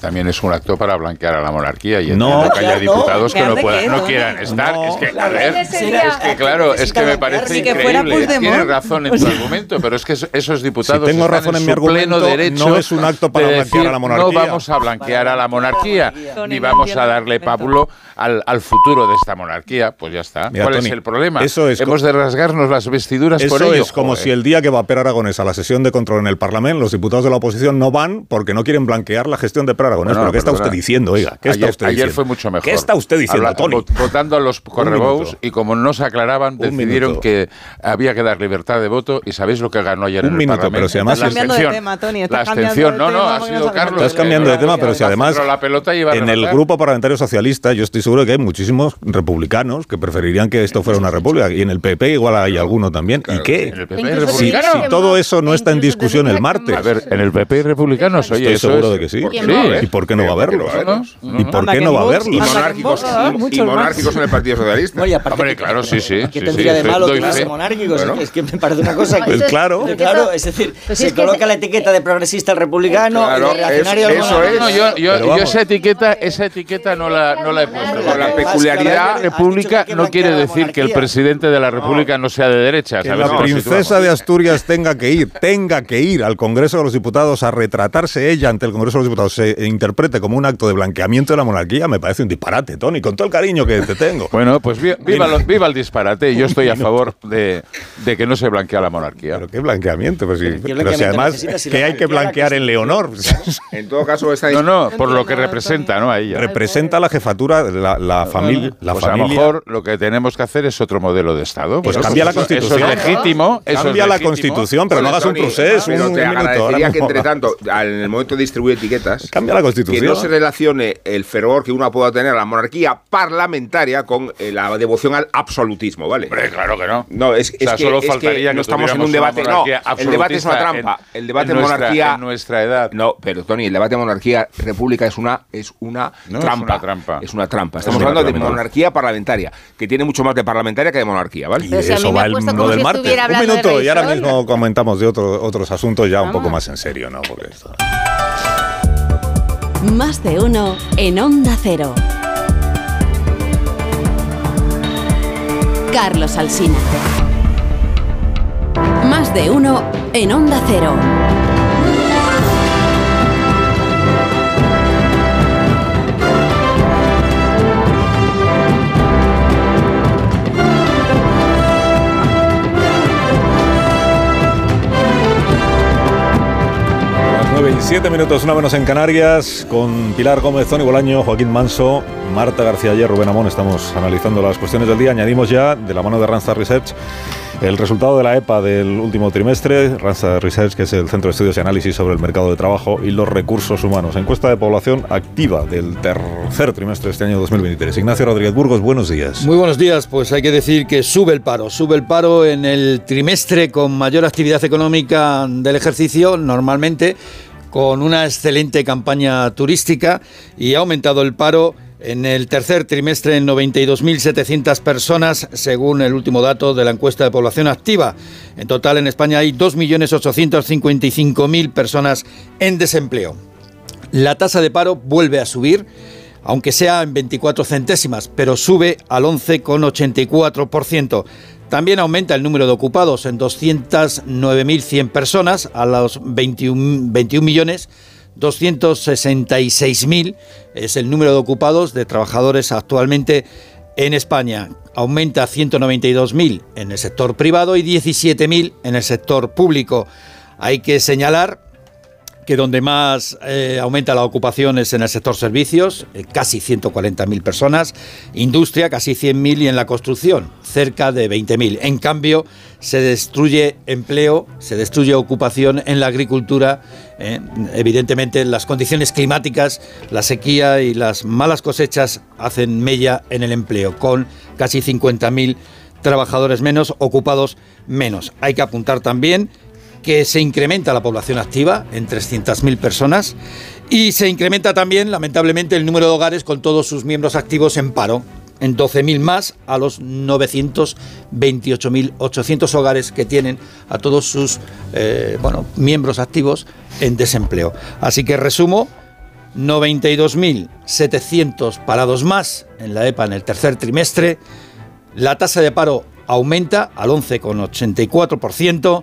También es un acto para blanquear a la monarquía y No. entiendo que haya No, diputados que no, ¿de puedan, no No, quieran no. estar. No. Es que, a Claro, ver, sería- es que claro, es que me parece que increíble. Tienes razón en tu argumento, pero es que es- esos diputados Si tengo están razón en su mi argumento, pleno derecho no es un acto para de blanquear decir, a la monarquía. No vamos a blanquear a la monarquía, ni vamos a darle pábulo al, al futuro de esta monarquía. Pues ya está. Mira, ¿Cuál Tony, es el problema? eso es Hemos de rasgarnos las vestiduras por Eso ello. es como Joder. si el día que va Per Aragonés a la sesión de control en el Parlamento, los diputados de la oposición no van porque no quieren blanquear la gestión de Per Aragonés. Bueno, ¿Pero qué está usted diciendo, oiga? ¿Qué está ayer, usted ayer diciendo? fue mucho mejor. ¿Qué está usted diciendo, Habla- Tony? vot- Votando a los correbous y como no se aclaraban, decidieron minuto. que había que dar libertad de voto y ¿sabéis lo que ganó ayer Un en el minuto, Parlamento? pero si además la es- Cambiando de abstención. tema, Tony, la estás cambiando abstención. de No, no, tema, ha sido no Carlos. Estás cambiando de tema, pero si además Pero la pelota iba a en el grupo parlamentario socialista yo estoy seguro que hay muchísimos republicanos que preferirían que esto fuera una república y en el PP igual hay alguno también. ¿Y qué? ¿En el PP hay Si, republicanos? Todo eso no está en discusión el martes. A ver, en el PP hay republicanos, oye, Estoy eso seguro es- de que sí. ¿Por qué Sí. no? ¿Y por qué no va a haberlos? ¿Y por qué que no va a haberlos? Y monárquicos, que y- y más. monárquicos en el Partido Socialista. Hombre, que- claro, sí, sí. ¿Qué sí, tendría sí, de malo fe. tenerse monárquicos? Bueno. Es que me parece una cosa que... Pues claro. que claro, es decir, Pues se es que coloca la etiqueta de progresista al republicano Claro, y de reaccionario es- al monárquico. Yo, esa etiqueta, esa etiqueta no la, no la he puesto. La peculiaridad- La República no quiere decir que el presidente de la República no sea de derecha. Que la princesa de Asturias tenga que ir, tenga que ir al Congreso de los Diputados a retratarse ella ante el Congreso de los Diputados, se interprete como un acto de blanqueamiento de la monarquía, me parece un disparate, Tony, con todo el cariño que te tengo. Bueno, pues vi- viva, lo- viva el disparate. Yo estoy a favor de, de que no se blanquea la monarquía. Pero qué blanqueamiento, pues sí. ¿qué pero si además si que hay que blanquear en Leonor. En todo caso, No, no, por lo que representa, ¿no? A ella. Representa la jefatura, la, la familia, la Pues a lo familia. mejor lo que tenemos que hacer es otro modelo de Estado. Pues cambia la constitución. Eso es legítimo. eso es Cambia la legítimo. Constitución, pero no Joder, hagas un Tony, proceso. Pero un te agradecería que, entre tanto, al- en el momento de distribuir etiquetas, Cambia la que constitución. no se relacione el fervor que uno pueda tener a la monarquía parlamentaria con eh, la devoción al absolutismo, ¿vale? Hombre, claro que no. No, es, O es sea, que, solo es que faltaría que no estamos en un debate. No, el debate es una trampa. en- el debate en nuestra- monarquía. en nuestra edad. No, pero Tony, el debate monarquía república es una es una No, es trampa. una trampa. Es una trampa. Es Estamos hablando de monarquía parlamentaria, que tiene mucho más de parlamentaria que de monarquía, ¿vale? Y si eso va el del estuviera Un de minuto y ahora mismo comentamos de otro- otros asuntos ya un poco más en serio, ¿no? Porque esto- Más de uno en Onda Cero. Carlos Alsina. Más de uno en Onda Cero. 9 y 7 minutos, una menos en Canarias, con Pilar Gómez, Tony Bolaño, Joaquín Manso, Marta García Ayer, Rubén Amón. Estamos analizando las cuestiones del día. Añadimos ya, de la mano de Randstad Research, el resultado de la EPA del último trimestre. Randstad Research, que es el Centro de Estudios y Análisis sobre el Mercado de Trabajo y los Recursos Humanos. Encuesta de población activa del tercer trimestre de este año 2023. Ignacio Rodríguez Burgos, buenos días. Muy buenos días, pues hay que decir que sube el paro, sube el paro en el trimestre con mayor actividad económica del ejercicio, normalmente con una excelente campaña turística y ha aumentado el paro en el tercer trimestre en 92.700 personas, según el último dato de la encuesta de población activa. En total en España hay 2.855.000 personas en desempleo. La tasa de paro vuelve a subir, aunque sea en 24 centésimas, pero sube al 11,84%. También aumenta el número de ocupados en 209.100 personas, a los 21, 21 millones 266.000 es el número de ocupados de trabajadores actualmente en España. Aumenta a 192.000 en el sector privado y 17.000 en el sector público. Hay que señalar que donde más eh, aumenta la ocupación es en el sector servicios, eh, casi 140.000 personas, industria casi 100.000 y en la construcción cerca de 20.000. En cambio, se destruye empleo, se destruye ocupación en la agricultura. eh, evidentemente, las condiciones climáticas, la sequía y las malas cosechas hacen mella en el empleo, con casi 50.000 trabajadores menos, ocupados menos. Hay que apuntar también que se incrementa la población activa en 300.000 personas y se incrementa también, lamentablemente, el número de hogares con todos sus miembros activos en paro, en 12.000 más a los 928.800 hogares que tienen a todos sus eh, bueno, miembros activos en desempleo. Así que resumo, 92.700 parados más en la EPA en el tercer trimestre, la tasa de paro aumenta al 11,84%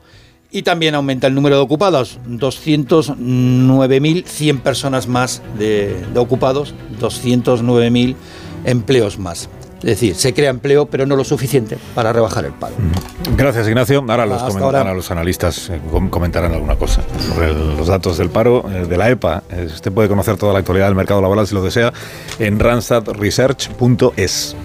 y también aumenta el número de ocupados, 209.100 personas más de, de ocupados, 209.000 empleos más. Es decir, se crea empleo, pero no lo suficiente para rebajar el paro. Gracias, Ignacio. Ahora los, ahora. los analistas eh, comentarán alguna cosa sobre los datos del paro eh, de la EPA. Eh, usted puede conocer toda la actualidad del mercado laboral si lo desea en randstadresearch.es.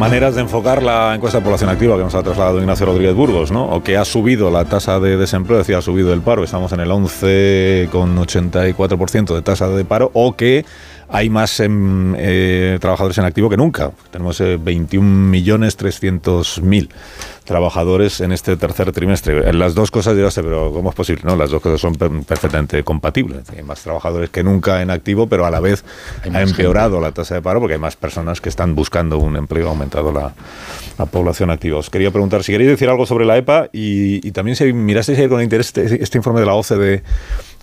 maneras de enfocar la encuesta de población activa que nos ha trasladado Ignacio Rodríguez Burgos, ¿no? O que ha subido la tasa de desempleo, decía, ha subido el paro, estamos en el 11,84% de tasa de paro, o que hay más em, eh, trabajadores en activo que nunca. Tenemos eh, 21.300.000 trabajadores en este tercer trimestre. Las dos cosas sé, pero ¿cómo es posible? No, las dos cosas son perfectamente compatibles. Hay más trabajadores que nunca en activo, pero a la vez ha empeorado la tasa de paro porque hay más personas que están buscando un empleo, ha aumentado la, población activa. Os quería preguntar si queréis decir algo sobre la EPA y, también si mirasteis con interés este, este informe de la OCDE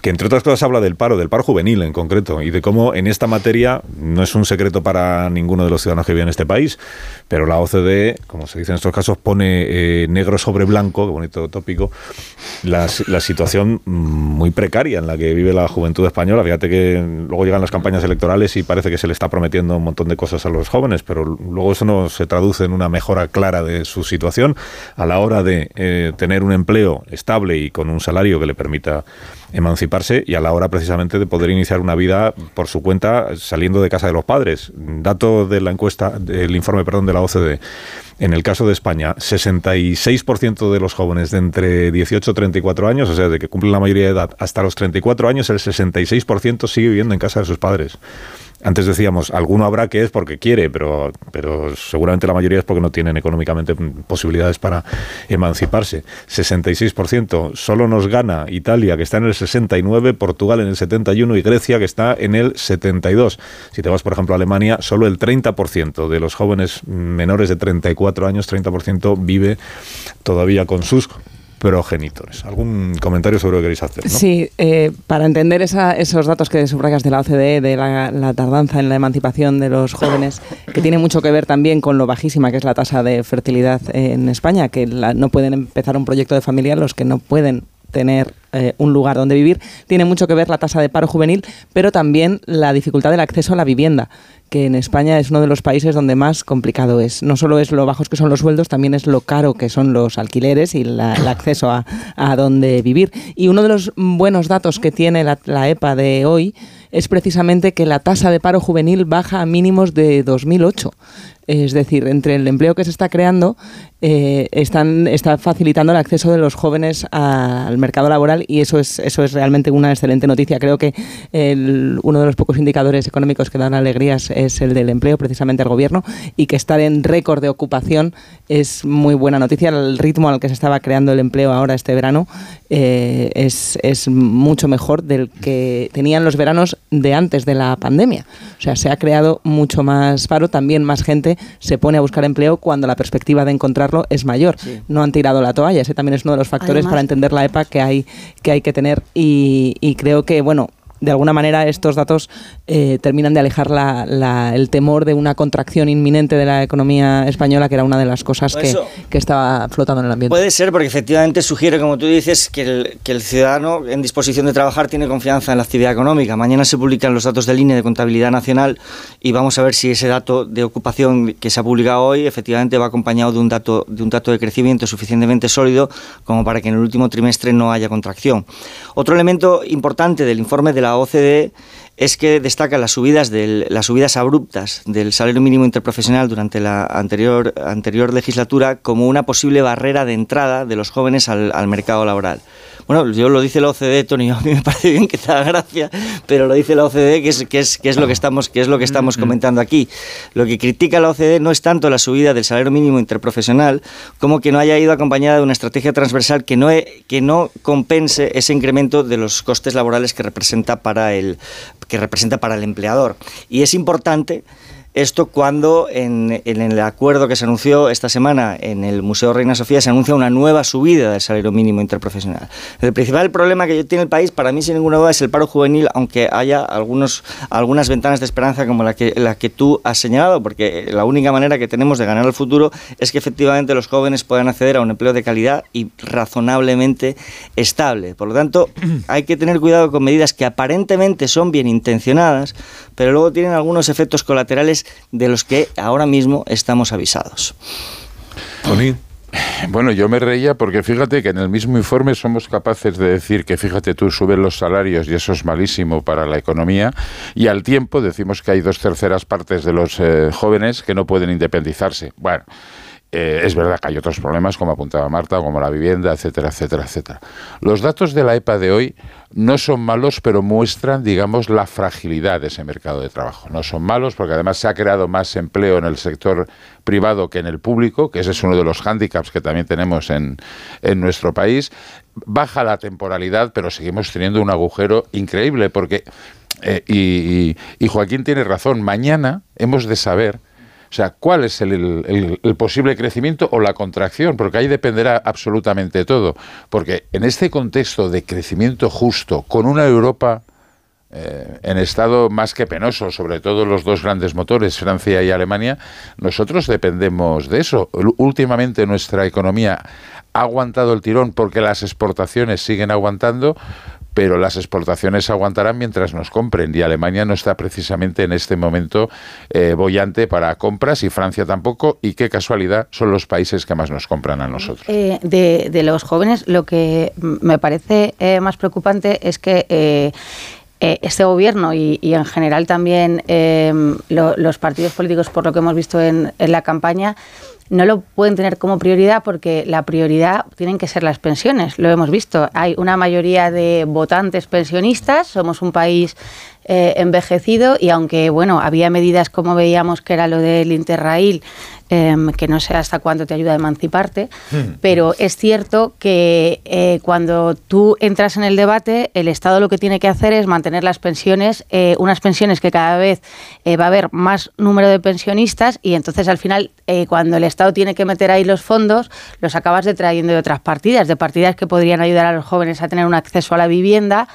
que entre otras cosas habla del paro, del paro juvenil en concreto, y de cómo en esta materia no es un secreto para ninguno de los ciudadanos que viven en este país, pero la OCDE, como se dice en estos casos, pone eh, negro sobre blanco, qué bonito tópico, la, situación muy precaria en la que vive la juventud española. Fíjate que luego llegan las campañas electorales y parece que se le está prometiendo un montón de cosas a los jóvenes, pero luego eso no se traduce en una mejora clara de su situación a la hora de eh, tener un empleo estable y con un salario que le permita emanciparse y a la hora precisamente de poder iniciar una vida por su cuenta saliendo de casa de los padres. Dato de la encuesta, del informe, perdón, de la OCDE. En el caso de España, 66% de los jóvenes de entre 18 y 34 años, o sea, de que cumplen la mayoría de edad, hasta los 34 años, el 66% sigue viviendo en casa de sus padres. Antes decíamos, alguno habrá que es porque quiere, pero, pero seguramente la mayoría es porque no tienen económicamente posibilidades para emanciparse. 66%. Solo nos gana Italia, que está en el 69, Portugal en el 71 y Grecia, que está en el 72. Si te vas, por ejemplo, a Alemania, solo el 30% de los jóvenes menores de 34 años, 30% vive todavía con sus progenitores. ¿Algún comentario sobre lo que queréis hacer? Sí, eh, para entender esos datos que subrayas de la OCDE, de la, tardanza en la emancipación de los jóvenes, que tiene mucho que ver también con lo bajísima que es la tasa de fertilidad en España, que no pueden empezar un proyecto de familia los que no pueden tener eh, un lugar donde vivir, tiene mucho que ver la tasa de paro juvenil, pero también la dificultad del acceso a la vivienda que en España es uno de los países donde más complicado es. No solo es lo bajos que son los sueldos, también es lo caro que son los alquileres y el acceso a, a dónde vivir. Y uno de los buenos datos que tiene la, la EPA de hoy es precisamente que la tasa de paro juvenil baja a mínimos de 2008. Es decir, entre el empleo que se está creando, eh, están, está facilitando el acceso de los jóvenes al mercado laboral y eso es, eso es realmente una excelente noticia. Creo que uno de los pocos indicadores económicos que dan alegrías es el del empleo, precisamente al gobierno, y que estar en récord de ocupación es muy buena noticia. El ritmo al que se estaba creando el empleo ahora este verano eh, es, es mucho mejor del que tenían los veranos de antes de la pandemia. O sea, se ha creado mucho más paro, también más gente se pone a buscar empleo cuando la perspectiva de encontrarlo es mayor. No han tirado la toalla, ese también es uno de los factores para entender la EPA que hay que, hay que tener y, y creo que, bueno, de alguna manera estos datos eh, terminan de alejar el temor de una contracción inminente de la economía española, que era una de las cosas que, que, estaba flotando en el ambiente. Puede ser, porque efectivamente sugiere, como tú dices, que el, que el, ciudadano en disposición de trabajar tiene confianza en la actividad económica. Mañana se publican los datos de línea de contabilidad nacional y vamos a ver si ese dato de ocupación que se ha publicado hoy efectivamente va acompañado de un dato de, un dato de crecimiento suficientemente sólido como para que en el último trimestre no haya contracción. Otro elemento importante del informe de la la OCDE es que destaca las subidas, las subidas abruptas del salario mínimo interprofesional durante la anterior, anterior legislatura como una posible barrera de entrada de los jóvenes al, mercado laboral. Bueno, yo lo dice la OCDE, Tony, a mí me parece bien que te haga gracia, pero lo dice la OCDE, que es, que es, que es lo que estamos, que es lo que estamos comentando aquí. Lo que critica la OCDE no es tanto la subida del salario mínimo interprofesional, como que no haya ido acompañada de una estrategia transversal que no, que no compense ese incremento de los costes laborales que representa para el, que representa para el empleador. Y es importante esto cuando en, el acuerdo que se anunció esta semana en el Museo Reina Sofía se anuncia una nueva subida del salario mínimo interprofesional. El principal problema que tiene el país, para mí sin ninguna duda, es el paro juvenil, aunque haya algunos, algunas ventanas de esperanza como la que, la que tú has señalado, porque la única manera que tenemos de ganar el futuro es que efectivamente los jóvenes puedan acceder a un empleo de calidad y razonablemente estable. Por lo tanto, hay que tener cuidado con medidas que aparentemente son bien intencionadas, pero luego tienen algunos efectos colaterales de los que ahora mismo estamos avisados. Bueno, yo me reía porque fíjate que en el mismo informe somos capaces de decir que fíjate tú suben los salarios y eso es malísimo para la economía y al tiempo decimos que hay dos terceras partes de los eh, jóvenes que no pueden independizarse. Bueno, eh, es verdad que hay otros problemas, como apuntaba Marta, como la vivienda, etcétera, etcétera, etcétera. Los datos de la EPA de hoy no son malos, pero muestran, digamos, la fragilidad de ese mercado de trabajo. No son malos porque además se ha creado más empleo en el sector privado que en el público, que ese es uno de los hándicaps que también tenemos en, en nuestro país. Baja la temporalidad, pero seguimos teniendo un agujero increíble porque, eh, y Joaquín tiene razón, mañana hemos de saber o sea, ¿cuál es el, posible crecimiento o la contracción? Porque ahí dependerá absolutamente todo. Porque en este contexto de crecimiento justo, con una Europa eh, en estado más que penoso, sobre todo los dos grandes motores, Francia y Alemania, nosotros dependemos de eso. Últimamente nuestra economía ha aguantado el tirón porque las exportaciones siguen aguantando, pero las exportaciones aguantarán mientras nos compren y Alemania no está precisamente en este momento eh, bollante para compras y Francia tampoco y qué casualidad son los países que más nos compran a nosotros. Eh, de, los jóvenes lo que me parece eh, más preocupante es que este gobierno y, en general también los partidos políticos, por lo que hemos visto en la campaña, no lo pueden tener como prioridad porque la prioridad tienen que ser las pensiones. Lo hemos visto. Hay una mayoría de votantes pensionistas. Somos un país eh, envejecido y aunque bueno había medidas como veíamos que era lo del Interrail em, que no sé hasta cuándo te ayuda a emanciparte hmm. pero es cierto que eh, cuando tú entras en el debate el Estado lo que tiene que hacer es mantener las pensiones eh, unas pensiones que cada vez va a haber más número de pensionistas y entonces al final cuando el Estado tiene que meter ahí los fondos los acabas detrayendo de otras partidas de partidas que podrían ayudar a los jóvenes a tener un acceso a la vivienda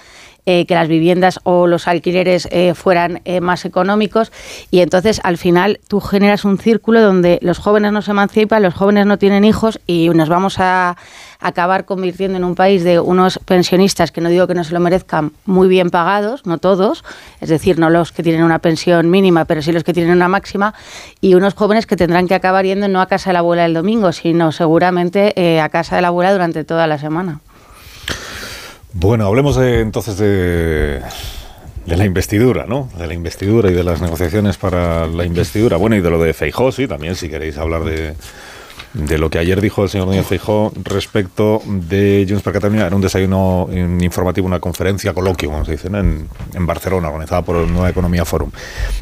eh, que las viviendas o los alquileres eh, fueran eh, más económicos y entonces al final tú generas un círculo donde los jóvenes no se emancipan, los jóvenes no tienen hijos y nos vamos a acabar convirtiendo en un país de unos pensionistas que no digo que no se lo merezcan muy bien pagados, no todos, es decir, no los que tienen una pensión mínima, pero sí los que tienen una máxima, y unos jóvenes que tendrán que acabar yendo no a casa de la abuela el domingo, sino seguramente a casa de la abuela durante toda la semana. Bueno, hablemos entonces de, de la investidura, ¿no? De la investidura y de las negociaciones para la investidura. Bueno, y de lo de Feijó, sí, también, si queréis hablar de, de lo que ayer dijo el señor Núñez Feijó respecto de Junts per Catalunya. Era un desayuno informativo, una conferencia, coloquio, como se dice, en, en, Barcelona, organizada por el Nueva Economía Forum.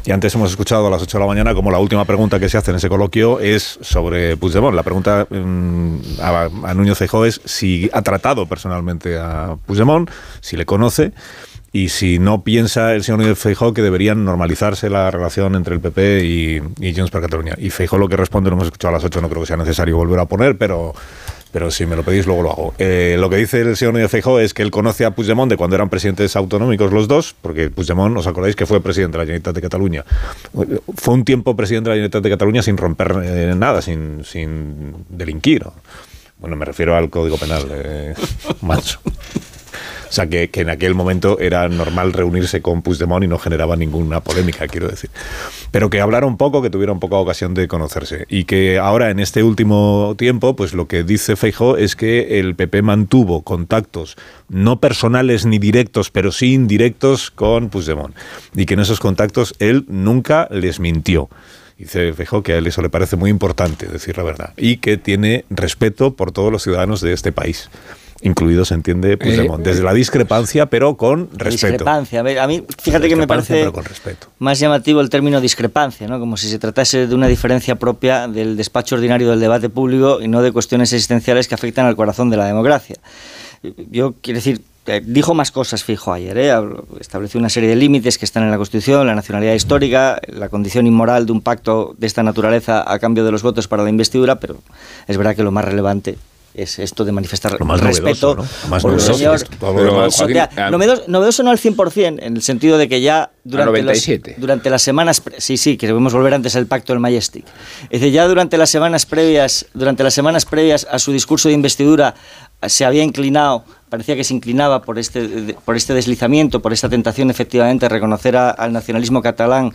Y antes hemos escuchado a las 8 de la mañana como la última pregunta que se hace en ese coloquio es sobre Puigdemont. La pregunta mm, a, a Núñez Feijó es si ha tratado personalmente a Puigdemont, si le conoce y si no piensa el señor Núñez Feijó que deberían normalizarse la relación entre el PP y, y Junts per Catalunya. Y Feijó lo que responde, lo hemos escuchado a las 8, no creo que sea necesario volver a poner, pero, pero si me lo pedís luego lo hago. Eh, lo que dice el señor Núñez Feijó es que él conoce a Puigdemont de cuando eran presidentes autonómicos los dos, porque Puigdemont, ¿os acordáis que fue presidente de la Generalitat de Cataluña? Fue un tiempo presidente de la Generalitat de Cataluña sin romper eh, nada, sin, sin delinquir. Bueno, me refiero al Código Penal, eh, macho. O sea, que, en aquel momento era normal reunirse con Puigdemont y no generaba ninguna polémica, quiero decir. Pero que hablaron poco, que tuvieron poca ocasión de conocerse. Y que ahora, en este último tiempo, pues lo que dice Feijó es que el PP mantuvo contactos no personales ni directos, pero sí indirectos con Puigdemont. Y que en esos contactos él nunca les mintió. Dice Feijó que a él eso le parece muy importante, decir la verdad. Y que tiene respeto por todos los ciudadanos de este país incluido se entiende Puigdemont, desde la discrepancia, pero con respeto. Discrepancia. A mí, fíjate que me parece más llamativo el término discrepancia, ¿no? como si se tratase de una diferencia propia del despacho ordinario del debate público y no de cuestiones existenciales que afectan al corazón de la democracia. Yo quiero decir, eh, dijo más cosas fijo ayer, ¿eh? estableció una serie de límites que están en la Constitución, la nacionalidad histórica, la condición inmoral de un pacto de esta naturaleza a cambio de los votos para la investidura, pero es verdad que lo más relevante es esto de manifestar respeto ¿no? más por novedoso, señor. novedoso, no al 100%, en el sentido de que ya durante, los, durante las semanas... Sí, sí, que debemos volver antes al pacto del Majestic. Es decir, ya durante las semanas previas, durante las semanas previas a su discurso de investidura se había inclinado parecía que se inclinaba por este, por este deslizamiento, por esta tentación efectivamente de reconocer al nacionalismo catalán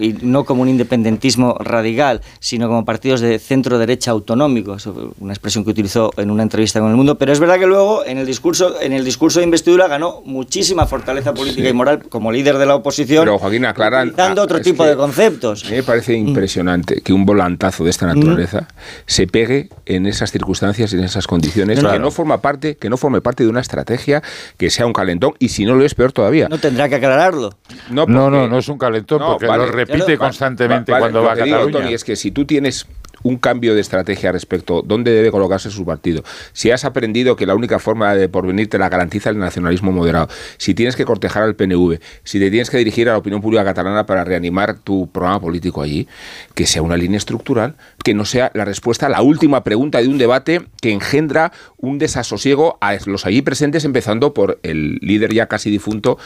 y no como un independentismo radical, sino como partidos de centro derecha autonómicos, una expresión que utilizó en una entrevista con El Mundo, pero es verdad que luego en el discurso en el discurso de investidura ganó muchísima fortaleza política y moral como líder de la oposición. Pero Joaquín aclaran dando otro tipo de conceptos. me parece impresionante que un volantazo de esta naturaleza se pegue en esas circunstancias y en esas condiciones que no forma parte, que no forme parte de una estrategia que sea un calentón y si no lo es peor todavía. No tendrá que aclararlo. No, no, no, es un calentón porque repite constantemente cuando va a Cataluña. es que si tú tienes un cambio de estrategia respecto a dónde debe colocarse su partido. Si has aprendido que la única forma de porvenir te la garantiza el nacionalismo moderado, si tienes que cortejar al PNV, si te tienes que dirigir a la opinión pública catalana para reanimar tu programa político allí, que sea una línea estructural, que no sea la respuesta a la última pregunta de un debate que engendra un desasosiego a los allí presentes, empezando por el líder ya casi difunto,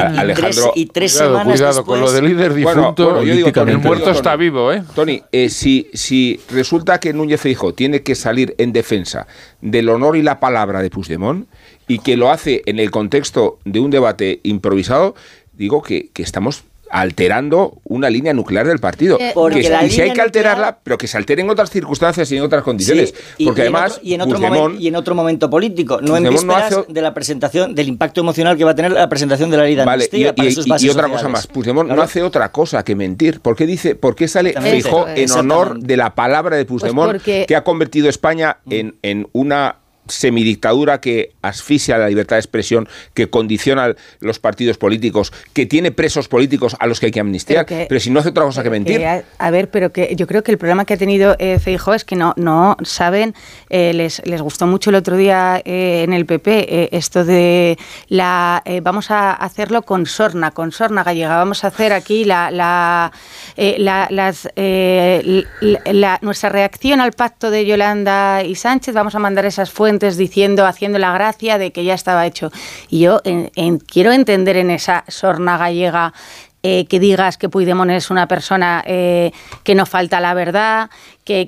Alejandro. Y tres, cuidado, cuidado con lo del líder difunto. yo digo, el muerto está vivo, ¿eh? Tony, eh, si, si resulta que Núñez Feijóo tiene que salir en defensa del honor y la palabra de Puigdemont y que lo hace en el contexto de un debate improvisado, digo que, que estamos alterando una línea nuclear del partido. Eh, porque y si hay que alterarla, pero que se altere en otras circunstancias y en otras condiciones. porque además. y, en otro momento, y en otro momento político, no en vísperas de la presentación, del impacto emocional que va a tener la presentación de la ley de vale, y, y, otra cosa más, Puigdemont no hace otra cosa que mentir. ¿Por qué dice, por qué sale fijo en honor de la palabra de pues Puigdemont que ha convertido España en, en una semidictadura que asfixia la libertad de expresión, que condiciona los partidos políticos, que tiene presos políticos a los que hay que amnistiar, pero, si no hace otra cosa que mentir. a, ver, pero que yo creo que el problema que ha tenido eh, Feijóo es que no, no saben, eh, les, les gustó mucho el otro día eh, en el PP eh, esto de la vamos a hacerlo con sorna, con sorna gallega, vamos a hacer aquí la, la, las, la, nuestra reacción al pacto de Yolanda y Sánchez, vamos a mandar esas fuentes diciendo, haciendo la gracia de que ya estaba hecho. Y yo quiero entender en esa sorna gallega eh, que digas que Puigdemont es una persona eh, que no falta la verdad,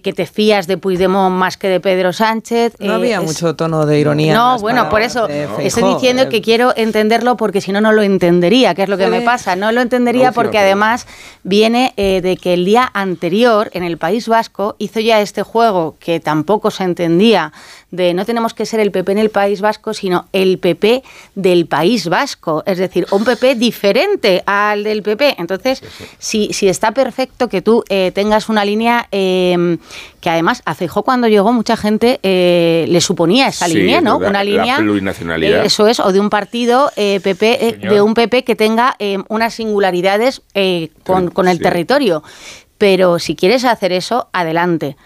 que, te fías de Puigdemont más que de Pedro Sánchez. No había eh, mucho tono de ironía. No, bueno, por eso estoy diciendo que quiero entenderlo porque si no, no lo entendería, que es lo que me pasa. No lo entendería porque además viene de que el día anterior en el País Vasco hizo ya este juego que tampoco se entendía de no tenemos que ser el PP en el País Vasco, sino el PP del País Vasco, es decir, un PP diferente al del PP. Entonces, Si, si está perfecto que tú eh, tengas una línea que además a cuando llegó mucha gente eh, le suponía esa línea, ¿no? una línea plurinacionalidad. Eh, eso es, o de un partido PP, de un PP que tenga em, unas singularidades con, con el territorio. Pero si quieres hacer eso, adelante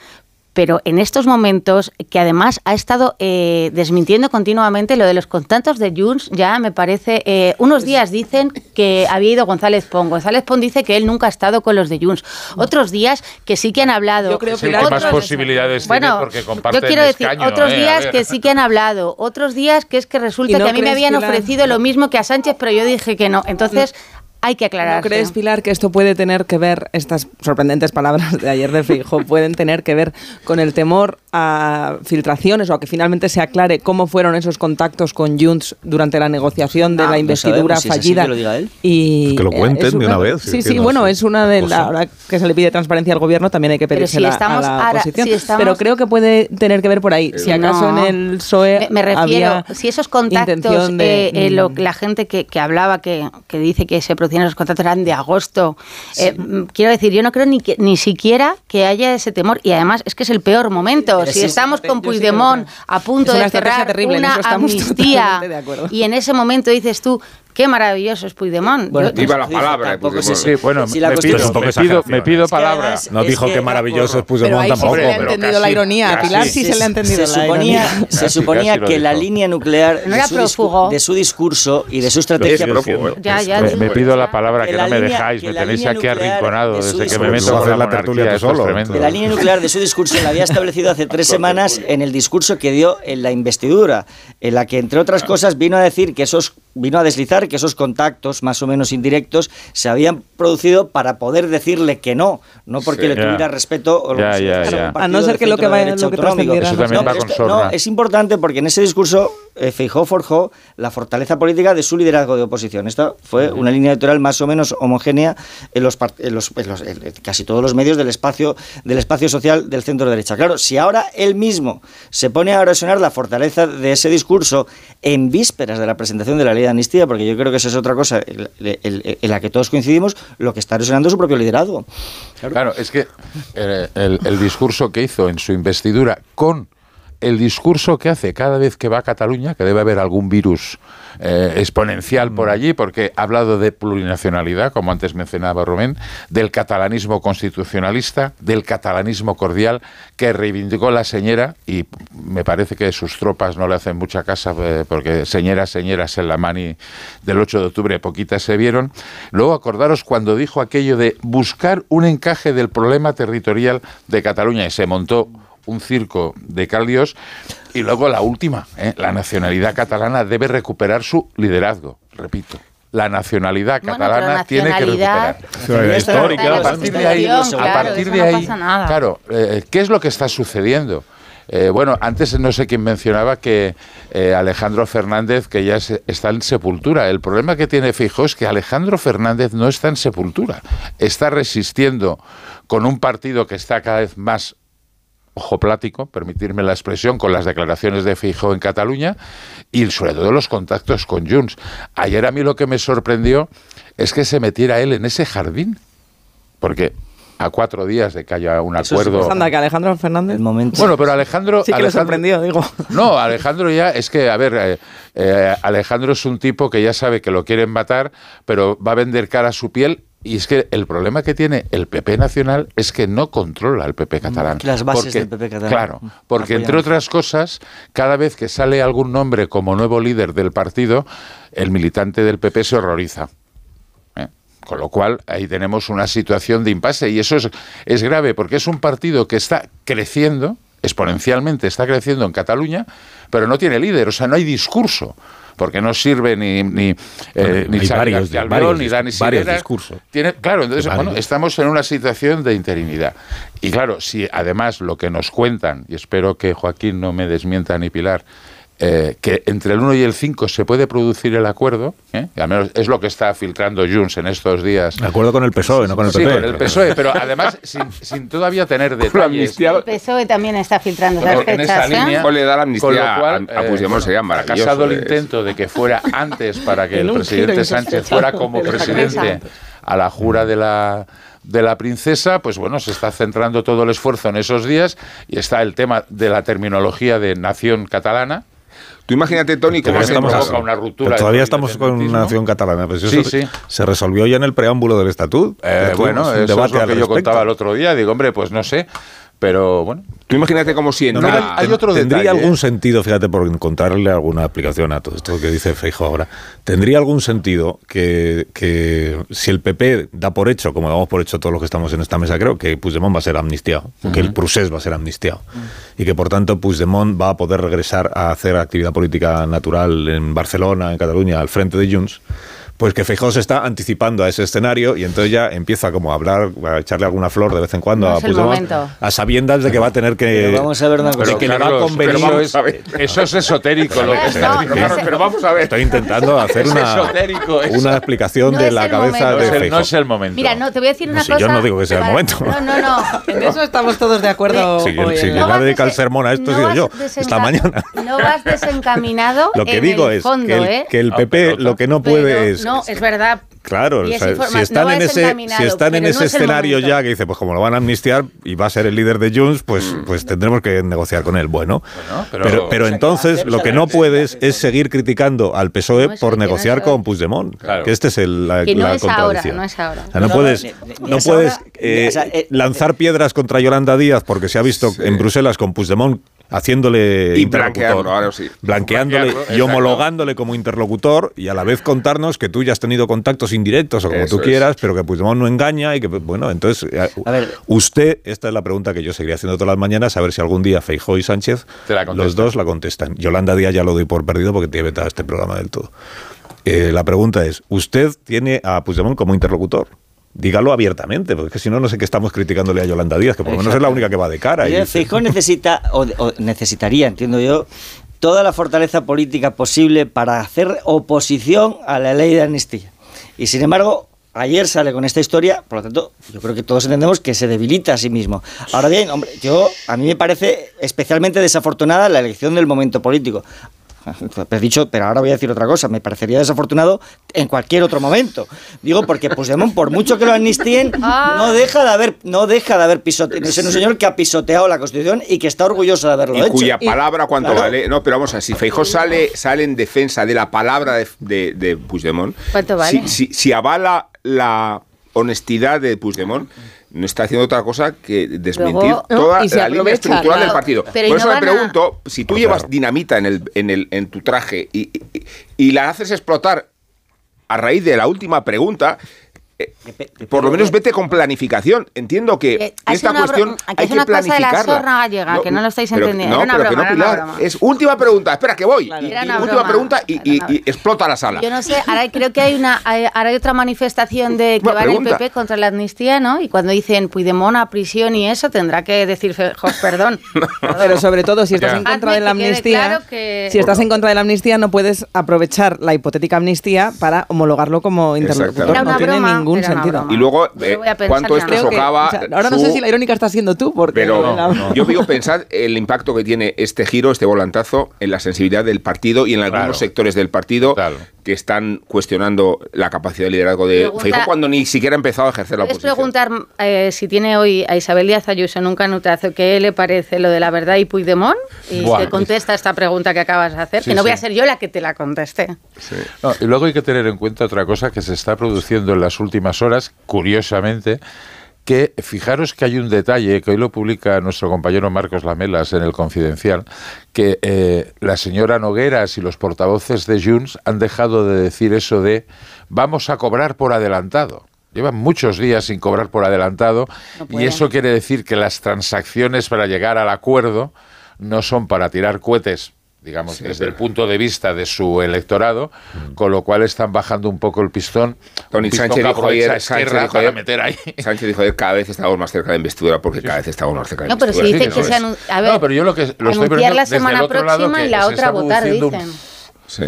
pero en estos momentos, que además ha estado eh, desmintiendo continuamente lo de los contactos de Junts, ya me parece, eh, unos días dicen que había ido González Pon, González Pon dice que él nunca ha estado con los de Junts, otros días que sí que han hablado. Yo creo que más posibilidades bueno, porque yo quiero decir, otros ¿eh? días que sí que han hablado, otros días que es que resulta que a mí me habían ofrecido lo mismo que a Sánchez, pero yo dije que no. Entonces, hay que aclarar. ¿No crees, Pilar, que esto puede tener que ver, estas sorprendentes palabras de ayer de Fijo, pueden tener que ver con el temor a filtraciones o a que finalmente se aclare cómo fueron esos contactos con Junts durante la negociación de ah, la investidura fallida? que, lo diga él. Y que lo cuenten de una vez. Sí, sí, bueno, es una de las... Ahora que se le pide transparencia al gobierno, también hay que pedirse a la oposición. Pero creo que puede tener que ver por ahí. Si acaso en el PSOE Me, refiero, si esos contactos, eh, eh, la gente que, hablaba, que, que dice que se esos contratos eran de agosto. Eh, mm, quiero decir, yo no creo ni, que, ni siquiera que haya ese temor y además es que es el peor momento. si estamos con Puigdemont a punto de cerrar terrible, una amnistía y en ese momento dices tú, Qué maravilloso es Puigdemont. Bueno, viva la palabra. Sí, bueno, me, pido, me, pido, palabra. no dijo que maravilloso es Puigdemont tampoco. Se le ha entendido la ironía. Pilar sí, se le ha entendido se la ironía. Se suponía que la línea nuclear de su discurso y de su estrategia... Me pido la palabra, que no me dejáis. Me tenéis aquí arrinconado desde que me meto a la tertulia solo. De la línea nuclear de su discurso la había establecido hace tres semanas en el discurso que dio en la investidura, en la que, entre otras cosas, vino a decir que esos vino a deslizar que esos contactos más o menos indirectos se habían producido para poder decirle que no, no porque le tuviera respeto o a no ser que lo que vaya lo que no, no, es importante porque en ese discurso eh, Feijó forjó la fortaleza política de su liderazgo de oposición. Esta fue una línea electoral más o menos homogénea en los, los, casi todos los medios del espacio del espacio social del centro derecha. Claro, si ahora él mismo se pone a erosionar la fortaleza de ese discurso en vísperas de la presentación de la ley de amnistía, porque yo creo que esa es otra cosa en la que todos coincidimos, lo que está erosionando es su propio liderazgo. Claro, es que eh, el discurso que hizo en su investidura con el discurso que hace cada vez que va a Cataluña, que debe haber algún virus eh, exponencial por mm. allí, porque ha hablado de plurinacionalidad, como antes mencionaba Rubén, del catalanismo constitucionalista, del catalanismo cordial, que reivindicó la señora, y me parece que sus tropas no le hacen mucha casa, eh, porque señeras, señeras en la mani del 8 de octubre, poquitas se vieron. Luego acordaros cuando dijo aquello de buscar un encaje del problema territorial de Cataluña, y se montó un circo de caldios. Y luego la última, ¿eh? la nacionalidad catalana debe recuperar su liderazgo, repito la nacionalidad catalana tiene que recuperar. Histórica, a partir de ahí, a partir de ahí, claro, eh, ¿qué es lo que está sucediendo? Eh, bueno, antes no sé quién mencionaba que Alejandro Fernández que ya está en sepultura. El problema que tiene Fijo es que Alejandro Fernández no está en sepultura. Está resistiendo con un partido que está cada vez más ojo plático, permitirme la expresión, con las declaraciones de Fijo en Cataluña y sobre todo los contactos con Junts. Ayer a mí lo que me sorprendió es que se metiera él en ese jardín, porque a cuatro días de que haya un acuerdo. anda, que Alejandro Fernández. momento. Bueno, pero Alejandro. Sí que Alejandro, sorprendió, digo. No, Alejandro ya es que, a ver, eh, eh, Alejandro es un tipo que ya sabe que lo quieren matar, pero va a vender cara a su piel y es que el problema que tiene el PP nacional es que no controla el PP catalán. Las bases del PP catalán. Claro, porque entre otras cosas, cada vez que sale algún nombre como nuevo líder del partido, el militante del PP se horroriza. ¿eh? Con lo cual, ahí tenemos una situación de impasse. Y eso es, es grave, porque es un partido que está creciendo, exponencialmente está creciendo en Cataluña, pero no tiene líder, o sea, no hay discurso porque no sirve ni ni, eh, ni varios, ni Dani varios discursos. Tiene, claro, entonces bueno, estamos en una situación de interinidad. Y claro, si además lo que nos cuentan, y espero que Joaquín no me desmienta ni Pilar, eh, que entre el 1 y el 5 se puede producir el acuerdo, ¿eh? al menos es lo que está filtrando Junts en estos días. El acuerdo con el PSOE, no con el PP. Sí, con el PSOE, pero además sin, todavía tener detalles. El PSOE también está filtrando las fechas, en esa línea, o le da la amnistía con lo cual, a, Puigdemont sería maravilloso. Ha casado el intento de que fuera antes para que el presidente Sánchez fuera como presidente a la jura de la de la princesa, pues bueno, se está centrando todo el esfuerzo en esos días y está el tema de la terminología de nación catalana, Tú imagínate, Tony, cómo se provoca una ruptura. todavía estamos con una nación catalana. Pues eso se resolvió ya en el preámbulo del estatuto. Eh, bueno, eso es lo que yo contaba el otro día. Digo, hombre, pues no sé. Pero bueno. Tú imagínate como si no, hay, otro ¿Tendría algún sentido, fíjate, por encontrarle alguna aplicación a todo esto que dice Feijo ahora, ¿tendría algún sentido que, que, si el PP da por hecho, como damos por hecho todos los que estamos en esta mesa, creo que Puigdemont va a ser amnistiado, que el Prusés va a ser amnistiado, y que por tanto Puigdemont va a poder regresar a hacer actividad política natural en Barcelona, en Cataluña, al frente de Junts? Pues que Feijóo se está anticipando a ese escenario y entonces ya empieza como a hablar, a echarle alguna flor de vez en cuando a Puigdemont, a sabiendas de que va a tener que... Pero vamos a ver una cosa. que le va a convenir... Eso es esotérico lo que está pero vamos a ver. Estoy intentando hacer una, una explicación de la cabeza de Feijóo. No es el momento. Mira, no, te voy a decir una cosa... Yo no digo que sea el momento. No, no, no. En eso estamos todos de acuerdo. Si, hoy, si no dedica el sermón a esto, he sido yo, esta mañana. No vas desencaminado Lo que digo es que el PP lo que no puede es... No, es verdad, Claro, o sea, si están no en es ese, si están en ese no es el escenario ya que dice, pues como lo van a amnistiar y va a ser el líder de Junts, pues, Mm. pues tendremos que negociar con él. Bueno, pero- pero, pero, o sea, entonces lo que no puedes es seguir criticando al PSOE No, eso por negociar con Puigdemont. Claro. Que este es el, la, Que no la es ahora, no es ahora. O sea, no, puedes, no, ni- ni no es puedes ahora, eh, eh, lanzar piedras contra Yolanda Díaz porque se ha visto en Bruselas con Puigdemont haciéndole Y interlocutor, blanquearlo, ahora sí. blanqueándole Blanquearlo, y exacto. homologándole como interlocutor y a la vez contarnos que tú ya has tenido contactos indirectos o como Eso tú es. quieras, pero que Puigdemont no engaña y que, bueno, entonces, eh, A ver. usted, esta es la pregunta que yo seguiría haciendo todas las mañanas, a ver si algún día Feijóo y Sánchez, los dos la contestan. Yolanda Díaz ya lo doy por perdido porque tiene vetado este programa del todo. Eh, la pregunta es, ¿usted tiene a Puigdemont como interlocutor? Dígalo abiertamente, porque si no, no sé qué estamos criticándole a Yolanda Díaz, que por lo menos es la única que va de cara. y necesita, o, o necesitaría, entiendo yo, toda la fortaleza política posible para hacer oposición a la ley de amnistía. Y sin embargo, ayer sale con esta historia, por lo tanto, yo creo que todos entendemos que se debilita a sí mismo. Ahora bien, hombre, yo a mí me parece especialmente desafortunada la elección del momento político. He dicho, pero ahora voy a decir otra cosa. Me parecería desafortunado en cualquier otro momento. Digo porque Puigdemont, por mucho que lo amnistíen, no deja de haber, no deja de haber pisoteado. Es un señor que ha pisoteado la Constitución y que está orgulloso de haberlo y hecho. cuya palabra cuánto Claro. vale. No, pero vamos a ver, si Feijó sale, sale en defensa de la palabra de, de, de Puigdemont, ¿Cuánto vale? si, si- si avala la honestidad de Puigdemont, no está haciendo otra cosa que desmentir Luego, ¿no? toda la línea estructural del partido. Pero ¿y Por eso no me a- pregunto, si tú llevas dinamita en, el, en, el, en tu traje y, y- y la haces explotar a raíz de la última pregunta, eh, por lo menos vete con planificación. Entiendo que Eh, esta una cuestión que hay es que una cosa de la planificarla. gallega, que no lo estáis pero- entendiendo. No, Era una pero que no, broma, era una Pilar. broma. Es última pregunta. Espera, que voy. Y- Era y una última broma. pregunta y, y- y explota la sala. Yo no sé, ahora creo que hay una hay- ahora hay otra manifestación de que va en el. PP contra la amnistía, ¿no? Y cuando dicen Puigdemont a prisión y eso, tendrá que decir Feijóo, perdón. Pero sobre todo, si estás Ya. en contra Hazme de la que amnistía, claro que- si estás en contra de la amnistía, no puedes aprovechar la hipotética amnistía para homologarlo como interlocutor. Era No una tiene broma, ningún sentido. Y luego, eh, pensar ¿cuánto esto socava o sea, ahora no su- sé si la irónica estás siendo tú, porque Pero la- yo digo, pensad el impacto que tiene este giro, este volantazo en la sensibilidad del partido y en algunos Claro. sectores del partido Claro. Que están cuestionando la capacidad de liderazgo de Pregunta- Feijóo cuando ni siquiera ha empezado a ejercer la Puedes oposición. preguntar eh, si tiene hoy a Isabel Díaz Ayuso en un canutazo qué le parece lo de la verdad y Puigdemont y Buah. te contesta esta pregunta que acabas de hacer, Sí, que no voy a sí. ser yo la que te la conteste. No, y luego hay que tener en cuenta otra cosa que se está produciendo en las últimas horas, curiosamente, que fijaros que hay un detalle que hoy lo publica nuestro compañero Marcos Lamelas en el Confidencial, que eh, la señora Nogueras y los portavoces de Junts han dejado de decir eso de vamos a cobrar por adelantado. Llevan muchos días sin cobrar por adelantado y eso quiere decir que las transacciones para llegar al acuerdo no son para tirar cohetes digamos, desde el punto de vista de su electorado, con lo cual están bajando un poco el pistón. Tony pistón Sánchez dijo ayer, Sánchez dijo para ayer- meter ahí. Sánchez dijo ayer, cada vez estamos más cerca de investidura porque cada vez estamos más cerca de No, pero si investidura. dice que se anu- a ver, No, pero yo lo que lo estoy la semana lado próxima que y la se otra votar, produciendo un- dicen. Sí.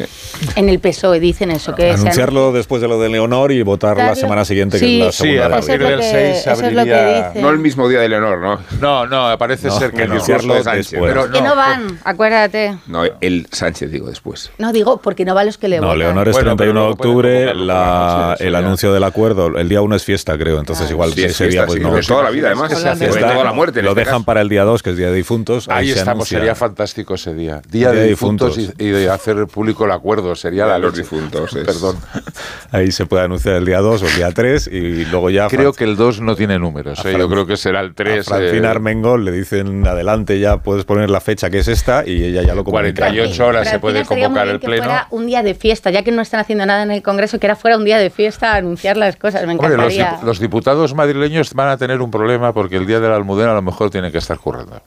En el PSOE dicen eso, que se Anunciarlo después de lo de Leonor y votar la Claro. semana siguiente, Sí, que es la sí, segunda. a de partir del que- 6 eso es lo que abriría-. No el mismo día de Leonor, ¿no? No, no, parece No, ser que el no. discurso de Sánchez, después. Pero Que no no, van, acuérdate. No, el Sánchez digo después. No digo porque no van los que le No, votan. Leonor es Bueno, 31 de octubre, la- por la el anuncio del acuerdo, el día 1 es fiesta, creo, entonces igual Sí, es ese día pues sí, no. de toda la vida, además. se Está- toda la muerte. lo este dejan para el día 2, que es día de difuntos. Ahí se estamos, sería fantástico ese día. Día, de difuntos, y de hacer público el acuerdo. Sería la de los leche. difuntos, es- Perdón. Ahí se puede anunciar el día 2 o el día 3 y luego ya. Creo Fran- que el 2 no tiene números. A ¿eh? Yo creo que será el a 3. Francina eh, Armengol le dicen adelante ya puedes poner la fecha que es esta y ella ya lo comunica. 48 horas se puede muy convocar bien el que pleno. fuera un día de fiesta, ya que no están haciendo nada en el Congreso, que era fuera un día de fiesta a anunciar las cosas. Me Hombre, los, encantaría. dip- los diputados madrileños van a tener un problema porque el día de la almudena a lo mejor tienen que estar currando.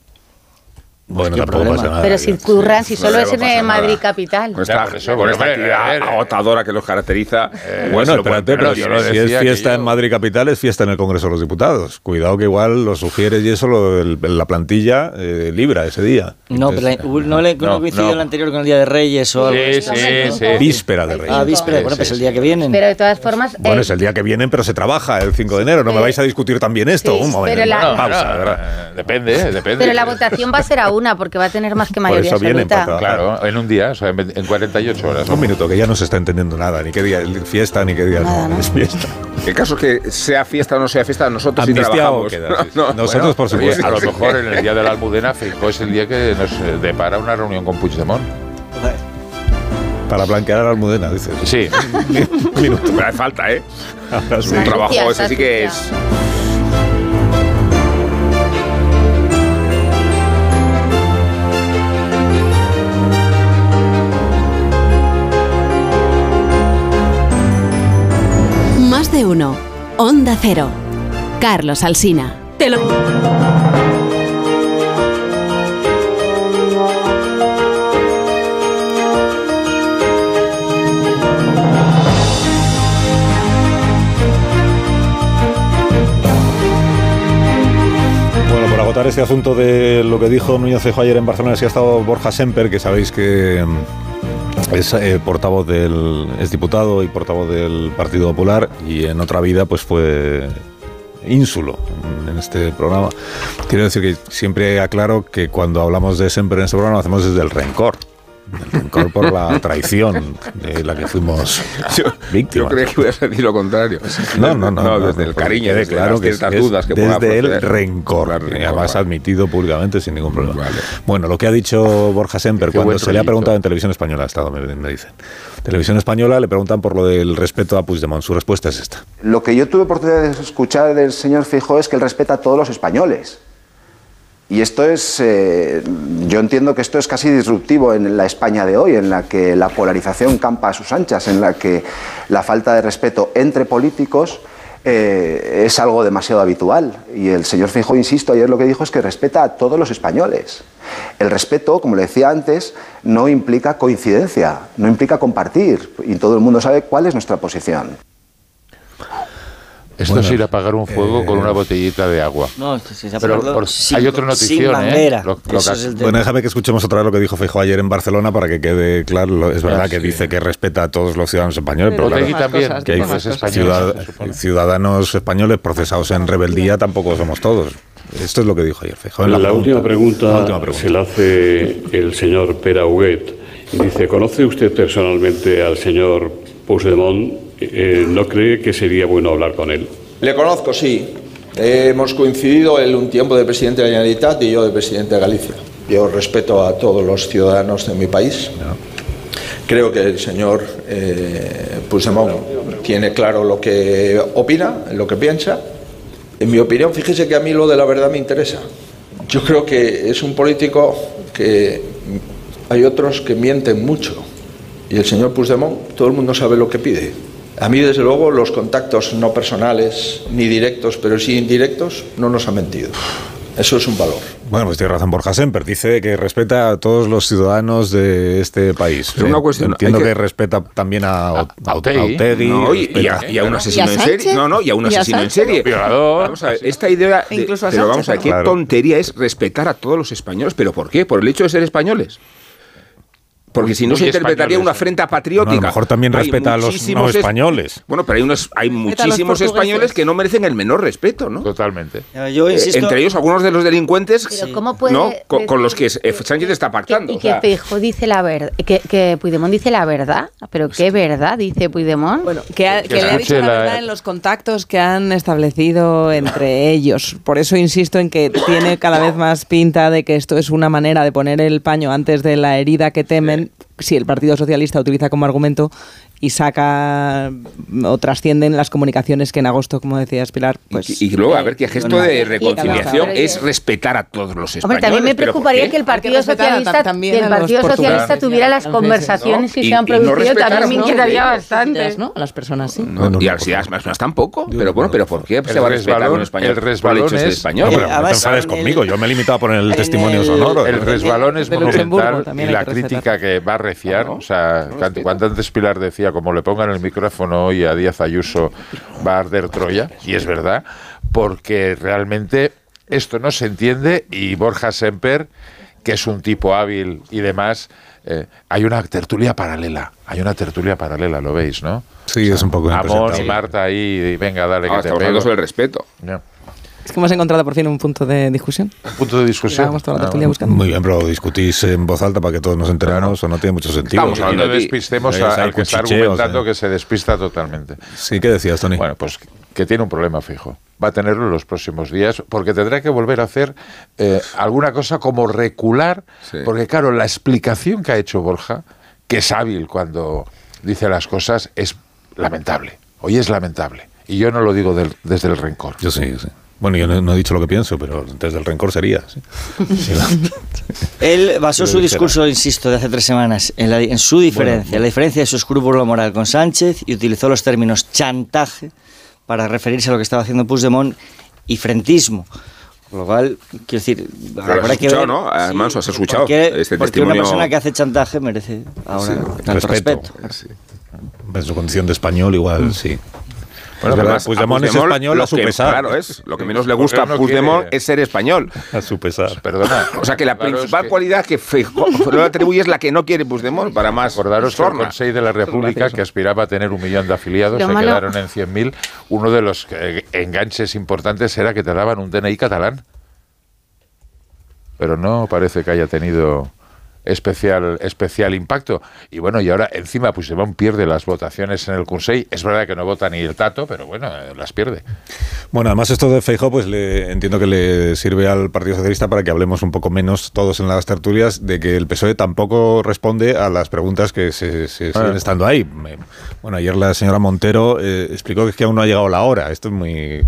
Bueno, ¿Qué tampoco problema? pasa nada. Pero si curran, si solo es en eh, Madrid capital. Con esta, por eso, con pero, esta actividad agotadora que los caracteriza. Bueno, pues lo pueden espérate, pero si es fiesta yo- en Madrid Capital, es fiesta en el Congreso de los Diputados. Cuidado que igual lo sugieres y eso lo- el- la plantilla eh, libra ese día. No, pero la- no, le no no, coincidió no. el anterior con el Día de Reyes o algo Sí, así. sí, sí. Víspera de Reyes. Ah, víspera, bueno, pues el día que vienen. Pero de todas formas. Bueno, eh, es el día que vienen, pero se trabaja el 5 de enero. No me Sí. vais a discutir también esto. Un momento. pausa, Bueno, eh, depende, eh, depende. Pero la votación va a ser a uno. Una, porque va a tener más que mayoría eso viene. Claro, en un día, o sea, en en 48 horas. Un minuto, que ya no se está entendiendo nada, ni qué día es fiesta, ni qué día no, es fiesta. El caso es que sea fiesta o no sea fiesta, nosotros sí trabajamos. queda, sí, sí. No, Nosotros, por Oye, supuesto. a lo mejor en el día de la Almudena Feijóo es el día que nos depara una reunión con Puigdemont. Para blanquear a la almudena, dices. Sí. Un minuto. Pero hace falta, ¿eh? Ahora sí. Un trabajo, ese sí que es. Más de uno. Onda Cero. Carlos Alsina. Te lo... Bueno, por agotar este asunto de lo que dijo Núñez Feijóo ayer en Barcelona, sí ha estado Borja Semper, que sabéis que es eh, portavoz del es diputado y portavoz del Partido Popular y en otra vida pues fue ínsulo en- este programa. Quiero decir que siempre aclaro que cuando hablamos de Semper en este programa lo hacemos desde el rencor. El rencor por la traición de la que fuimos Yo víctimas. creía que ibas a decir lo contrario. No, no, no. desde el porque cariño, desde claro las que es, ciertas es dudas que pueda desde el rencor, Claro, que además vale. admitido públicamente sin ningún problema. Vale. Bueno, lo que ha dicho Borja Semper Qué cuando se le ha preguntado en televisión española, ha estado, me, me dicen. Televisión española le preguntan por lo del respeto a Puigdemont. Su respuesta es esta. Lo que yo tuve oportunidad de escuchar del señor Feijóo es que él respeta a todos los españoles. Y esto es, eh, yo entiendo que esto es casi disruptivo en la España de hoy, en la que la polarización campa a sus anchas, en la que la falta de respeto entre políticos eh, es algo demasiado habitual. Y el señor Feijóo, insisto, ayer lo que dijo es que respeta a todos los españoles. El respeto, como le decía antes, no implica coincidencia, no implica compartir. Y todo el mundo sabe cuál es nuestra posición. Esto Bueno, es ir a apagar un fuego con una botellita de agua. No, esto sí se Pero por- sin- hay sin notición, ¿eh? manguera. Lo- lo Eso que- es el tema. Bueno, déjame que escuchemos otra vez lo que dijo Feijóo ayer en Barcelona para que quede claro. Lo- Es verdad Ah, que sí. dice que respeta a todos los ciudadanos españoles, pero, Pero claro, también, cosas, que hay ciudad- españoles, ciudadanos españoles procesados en rebeldía tampoco somos todos. Esto es lo que dijo ayer Feijóo. La, última pregunta La última pregunta. se la hace el señor Pera Huguet. Y Dice, ¿conoce usted personalmente al señor Puigdemont? Eh, ¿No cree que sería bueno hablar con él? Le conozco, sí. hemos coincidido él un tiempo de presidente de la Generalitat y yo de presidente de Galicia. Yo respeto a todos los ciudadanos de mi país. Creo que el señor eh, Puigdemont tiene claro lo que opina, lo que piensa. En mi opinión, fíjese que a mí lo de la verdad me interesa. Yo creo que es un político que hay otros que mienten mucho. Y el señor Puigdemont, todo el mundo sabe lo que pide. A mí, desde luego, los contactos no personales ni directos, pero sí indirectos, no nos han mentido. Eso es un valor. Bueno, pues tiene razón Borja Semper. Dice que respeta a todos los ciudadanos de este país. Pero una cuestión, Entiendo que, que- respeta también a, a Otegi. Otegi, No, y, y a, y a un asesino ¿Y a en serie. No, no, y a un ¿Y a asesino en serie. Vamos a ver, esta idea. de- Incluso a pero vamos a ver, qué Claro. tontería es respetar a todos los españoles. ¿Pero por qué? ¿Por el hecho de ser españoles? Porque si no se interpretaría una afrenta Bueno, patriótica. a lo mejor también Hay respeta a los no españoles. Bueno, pero hay, unos, hay muchísimos españoles que no merecen el menor respeto, ¿no? Totalmente. Yo Eh, entre ellos algunos de los delincuentes Pero ¿cómo puede ¿no? con, con los que Sánchez está pactando. Y o que sea, Feijóo dice la verdad, que, que Puigdemont dice la verdad, pero ¿qué verdad dice Puigdemont? Bueno, que, ha- Que que le ha dicho la- verdad en los contactos que han establecido entre ellos. Por eso insisto en que tiene cada vez más pinta de que esto es una manera de poner el paño antes de la herida que temen si el Partido Socialista utiliza como argumento y saca o trascienden las comunicaciones que en agosto, como decías Pilar, pues... y, y luego, a ver, qué gesto de reconciliación y- es respetar a todos los españoles. Hombre, también me ¿pero por preocuparía que el Partido Socialista, también que el Partido Socialista tuviera las conversaciones ¿no? que Y- se han producido, también me inquietaría bastante. ¿no? A las personas sí. No, y a las ideas más, tampoco. Pero bueno, pero ¿por qué se va a respetar a un español el resbalón es- español? No, pero no te enfades conmigo. Yo me he limitado a poner el testimonio sonoro. El resbalón es monumental y la que crítica que va a reciar, o sea, cuando, cuando antes Pilar decía, como le pongan el micrófono hoy a Díaz Ayuso, va a arder Troya, y es verdad, porque realmente esto no se entiende y Borja Semper, que es un tipo hábil y demás, eh, hay una tertulia paralela, hay una tertulia paralela, lo veis, ¿no? Sí, es un poco Amón y. Marta ahí, y venga, dale que te sobre el respeto. No. Es que hemos encontrado por fin un punto de discusión. Un punto de discusión. Estábamos toda la Ah, tertulia bueno. buscando. Muy bien, pero discutís en voz alta para que todos nos enteremos o no tiene mucho sentido. Estamos hablando no despistemos a- al que está cuchicheos, argumentando eh. que se despista totalmente. Sí, ¿qué decías, Tony? Bueno, pues que tiene un problema fijo. Va a tenerlo en los próximos días porque tendrá que volver a hacer eh, alguna cosa como recular, porque claro, la explicación que ha hecho Borja, que es hábil cuando dice las cosas, es lamentable. Hoy es lamentable. Y yo no lo digo del- desde el rencor. Yo sí, sí. Bueno, yo no, no he dicho lo que pienso, pero desde el rencor sería. sí. Sí, la- Él basó su discurso, insisto, de hace tres semanas en, la- en su diferencia, Bueno, la diferencia de su escrúpulo moral con Sánchez y utilizó los términos chantaje para referirse a lo que estaba haciendo Puigdemont y frentismo. Con lo cual, quiero decir, Pero lo has habrá que ver ¿no? Además, lo has escuchado. porque, Este porque testimonio- una persona que hace chantaje merece ahora tanto respeto. En su condición de español, igual, sí. Bueno, Es verdad, verdad, Puigdemont a es español lo a su que- pesar. Claro, es. Lo que menos le gusta a Puigdemont quiere- es ser español. A su pesar. Perdona. O sea que la principal que- cualidad que Feijóo le atribuye es la que no quiere Puigdemont para más Acordaros que el. Consejo de la República, que aspiraba a tener un millón de afiliados, Lo se malo- quedaron en 100.000. Uno de los eh, enganches importantes era que te daban un DNI catalán. Pero no parece que haya tenido especial, especial impacto. Y bueno, y ahora encima Puigdemont pierde las votaciones en el Consejo. Es verdad que no vota ni el tato, pero bueno, eh, las pierde. Bueno, además esto de Feijóo, pues le, entiendo que le sirve al Partido Socialista para que hablemos un poco menos todos en las tertulias de que el PSOE tampoco responde a las preguntas que se, se siguen Ah. estando ahí. Bueno, ayer la señora Montero eh, explicó que es que aún no ha llegado la hora. Esto es muy...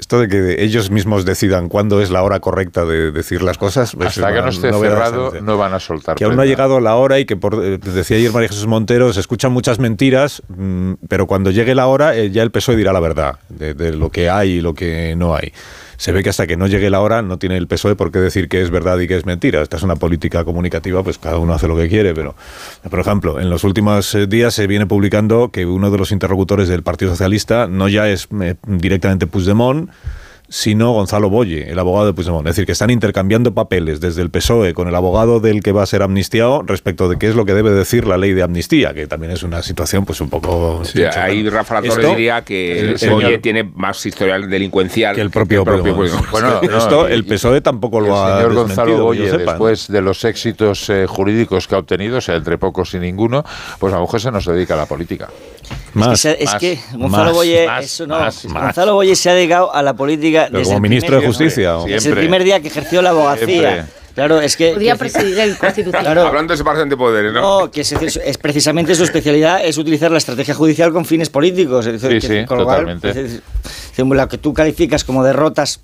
Esto de que ellos mismos decidan cuándo es la hora correcta de decir las cosas. pues, Hasta que no esté cerrado, no van a soltar. que aún no ha llegado la hora y que, por, eh, decía ayer María Jesús Montero, se escuchan muchas mentiras, mm, pero cuando llegue la hora eh, ya el PSOE dirá la verdad de, de lo que hay y lo que no hay. Se ve que hasta que no llegue la hora no tiene el PSOE por qué decir que es verdad y que es mentira. Esta es una política comunicativa, pues cada uno hace lo que quiere, pero, por ejemplo, en los últimos eh, días se viene publicando que uno de los interlocutores del Partido Socialista no ya es eh, directamente Puigdemont, sino Gonzalo Boye, el abogado de Puigdemont. Es decir, que están intercambiando papeles desde el PSOE E con el abogado del que va a ser amnistiado respecto de qué es lo que debe decir la ley de amnistía, que también es una situación pues un poco... Sí, ahí Rafa La Torre Esto- diría que el el señor- Boye tiene más historial delincuencial que el propio, Puigdemont. Puigdemont. Bueno, esto el PSOE E tampoco lo el ha señor desmentido, Gonzalo Boye, después de los éxitos eh, jurídicos que ha obtenido, o sea, entre pocos y ninguno, pues a lo mejor se nos dedica a la política. Es que, se- es que Gonzalo más, Boye, más, eso no, más, más. Gonzalo Boye se ha dedicado a la política Pero desde como el ministro de primer- Justicia, ¿o? Desde el primer día que ejerció la abogacía. Siempre. Claro, es que presidir el Constitucional. Claro. Hablando de separación de poderes, ¿no? No, que es, es precisamente su especialidad es utilizar la estrategia judicial con fines políticos. Es decir, Sí, que- sí, con lo cual, totalmente. es decir, lo que tú calificas como derrotas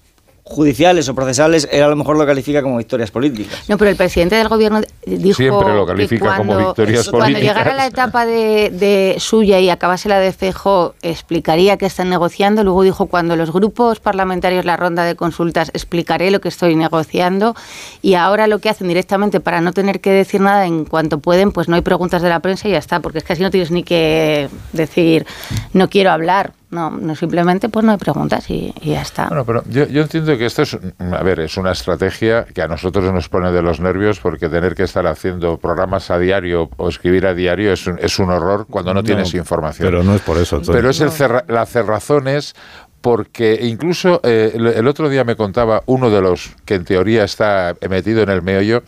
judiciales o procesales, él a lo mejor lo califica como victorias políticas. No, pero el presidente del gobierno dijo Siempre lo que califica como cuando, victorias cuando políticas. llegara la etapa de, de suya y acabase la de Fejo, explicaría que están negociando. Luego dijo, cuando los grupos parlamentarios, la ronda de consultas, explicaré lo que estoy negociando. Y ahora lo que hacen directamente para no tener que decir nada en cuanto pueden, pues no hay preguntas de la prensa y ya está, porque es que así no tienes ni que decir, no quiero hablar. No, no simplemente pues no hay preguntas y, y ya está. Bueno, pero yo, yo entiendo que esto es, a ver, es una estrategia que a nosotros nos pone de los nervios porque tener que estar haciendo programas a diario o escribir a diario es un, es un horror cuando no, No, tienes información. Pero no es por eso. Tony. Pero es el cerra- la cerrazón es porque incluso eh, el, otro día me contaba uno de los que en teoría está metido en el meollo,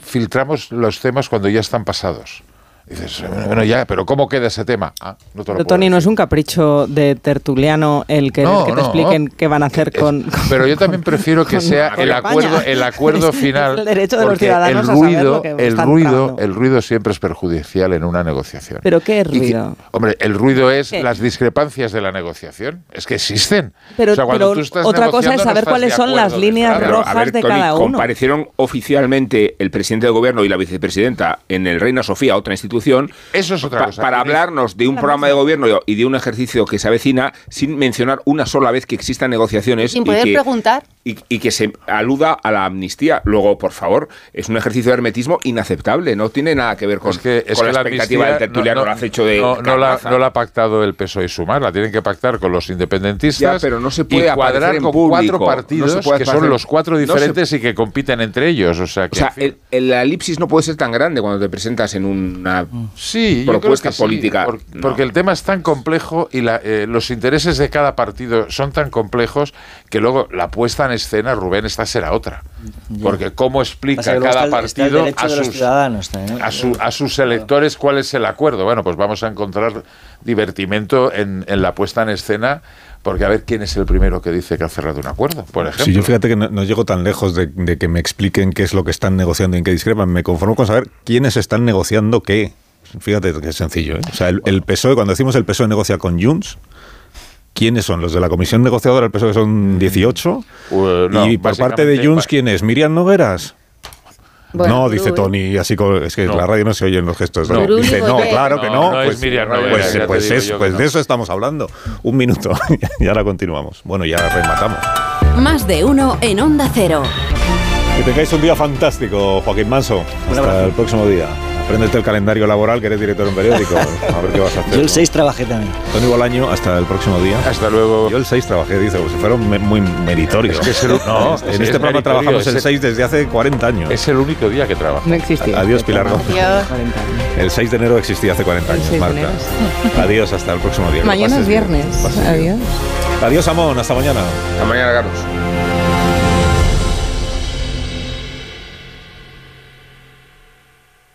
filtramos los temas cuando ya están pasados. Dices, bueno, ya, pero ¿cómo queda ese tema? Ah, no te lo Tony, no es un capricho de tertuliano el que, No, que te no. expliquen qué van a hacer con, con- Pero yo también prefiero que con- sea con el España. acuerdo, el acuerdo final. el derecho de los ciudadanos el a saber ruido, lo que el están ruido, el ruido siempre es perjudicial en una negociación. ¿Pero qué Y que- ruido? hombre, el ruido es ¿Qué? las discrepancias de la negociación. Es que existen. Pero, O sea, cuando pero tú estás otra cosa es no saber cuáles son las líneas rojas ver, de Tony, cada uno. comparecieron oficialmente el presidente del gobierno y la vicepresidenta en el Reina Sofía, otra institución, Eso es otra pa- cosa. para hablarnos de un programa de gobierno y de un ejercicio que se avecina sin mencionar una sola vez que existan negociaciones Sin y poder que, preguntar. Y y, que se aluda a la amnistía. Luego, por favor, es un ejercicio de hermetismo inaceptable, no tiene nada que ver con, que, con la, expectativa del tertuliano, no, lo hecho de no, la, no la ha pactado el PSOE y Sumar, la tienen que pactar con los independentistas pero no se puede y cuadrar con cuatro partidos que son los cuatro diferentes se, y que compiten entre ellos. O sea, que, o sea el, el, elipsis no puede ser tan grande cuando te presentas en una sí, propuesta política. Sí, porque el tema es tan complejo y la, eh, los intereses de cada partido son tan complejos que luego la puesta en escena, Rubén, esta será otra. Porque cómo explica cada partido a sus, a, su, a sus electores cuál es el acuerdo. Bueno, pues vamos a encontrar divertimento en, en la puesta en escena porque a ver quién es el primero que dice que ha cerrado un acuerdo, por ejemplo. Sí, yo fíjate que no, llego tan lejos de, de, que me expliquen qué es lo que están negociando y en qué discrepan. Me conformo con saber quiénes están negociando qué. Fíjate que es sencillo. ¿eh? O sea, el, el, PSOE, cuando decimos el PSOE negocia con Junts, ¿quiénes son? ¿Los de la comisión negociadora del PSOE son 18? Uh, no, y por parte de Junts, ¿quién es? ¿Miriam Nogueras? no, dice Tony, así como, es que la radio no se oye en los gestos. No. Dice, no, claro que no. pues, Miriam, pues, pues, pues de eso estamos hablando. Un minuto y ahora continuamos. Bueno, ya rematamos. Más de uno en Onda Cero. Que tengáis un día fantástico, Joaquín Manso. Hasta el próximo día. Apréndete el calendario laboral, que eres director de un periódico. A ver qué vas a hacer. Yo el 6 trabajé también. Tony Bolaño, hasta el próximo día. Hasta luego. Yo el 6 trabajé, dice, si fuera muy meritorio. Es que es el, no, en este programa trabajamos el 6 desde hace 40 años. Es el único día que trabajo. No existía. Adiós, Pilar Gómez. El 6 de enero existía hace 40 años, Marta. Adiós, hasta el próximo día. Mañana es viernes. Adiós. Adiós, Amón. Hasta mañana. Hasta mañana, Carlos.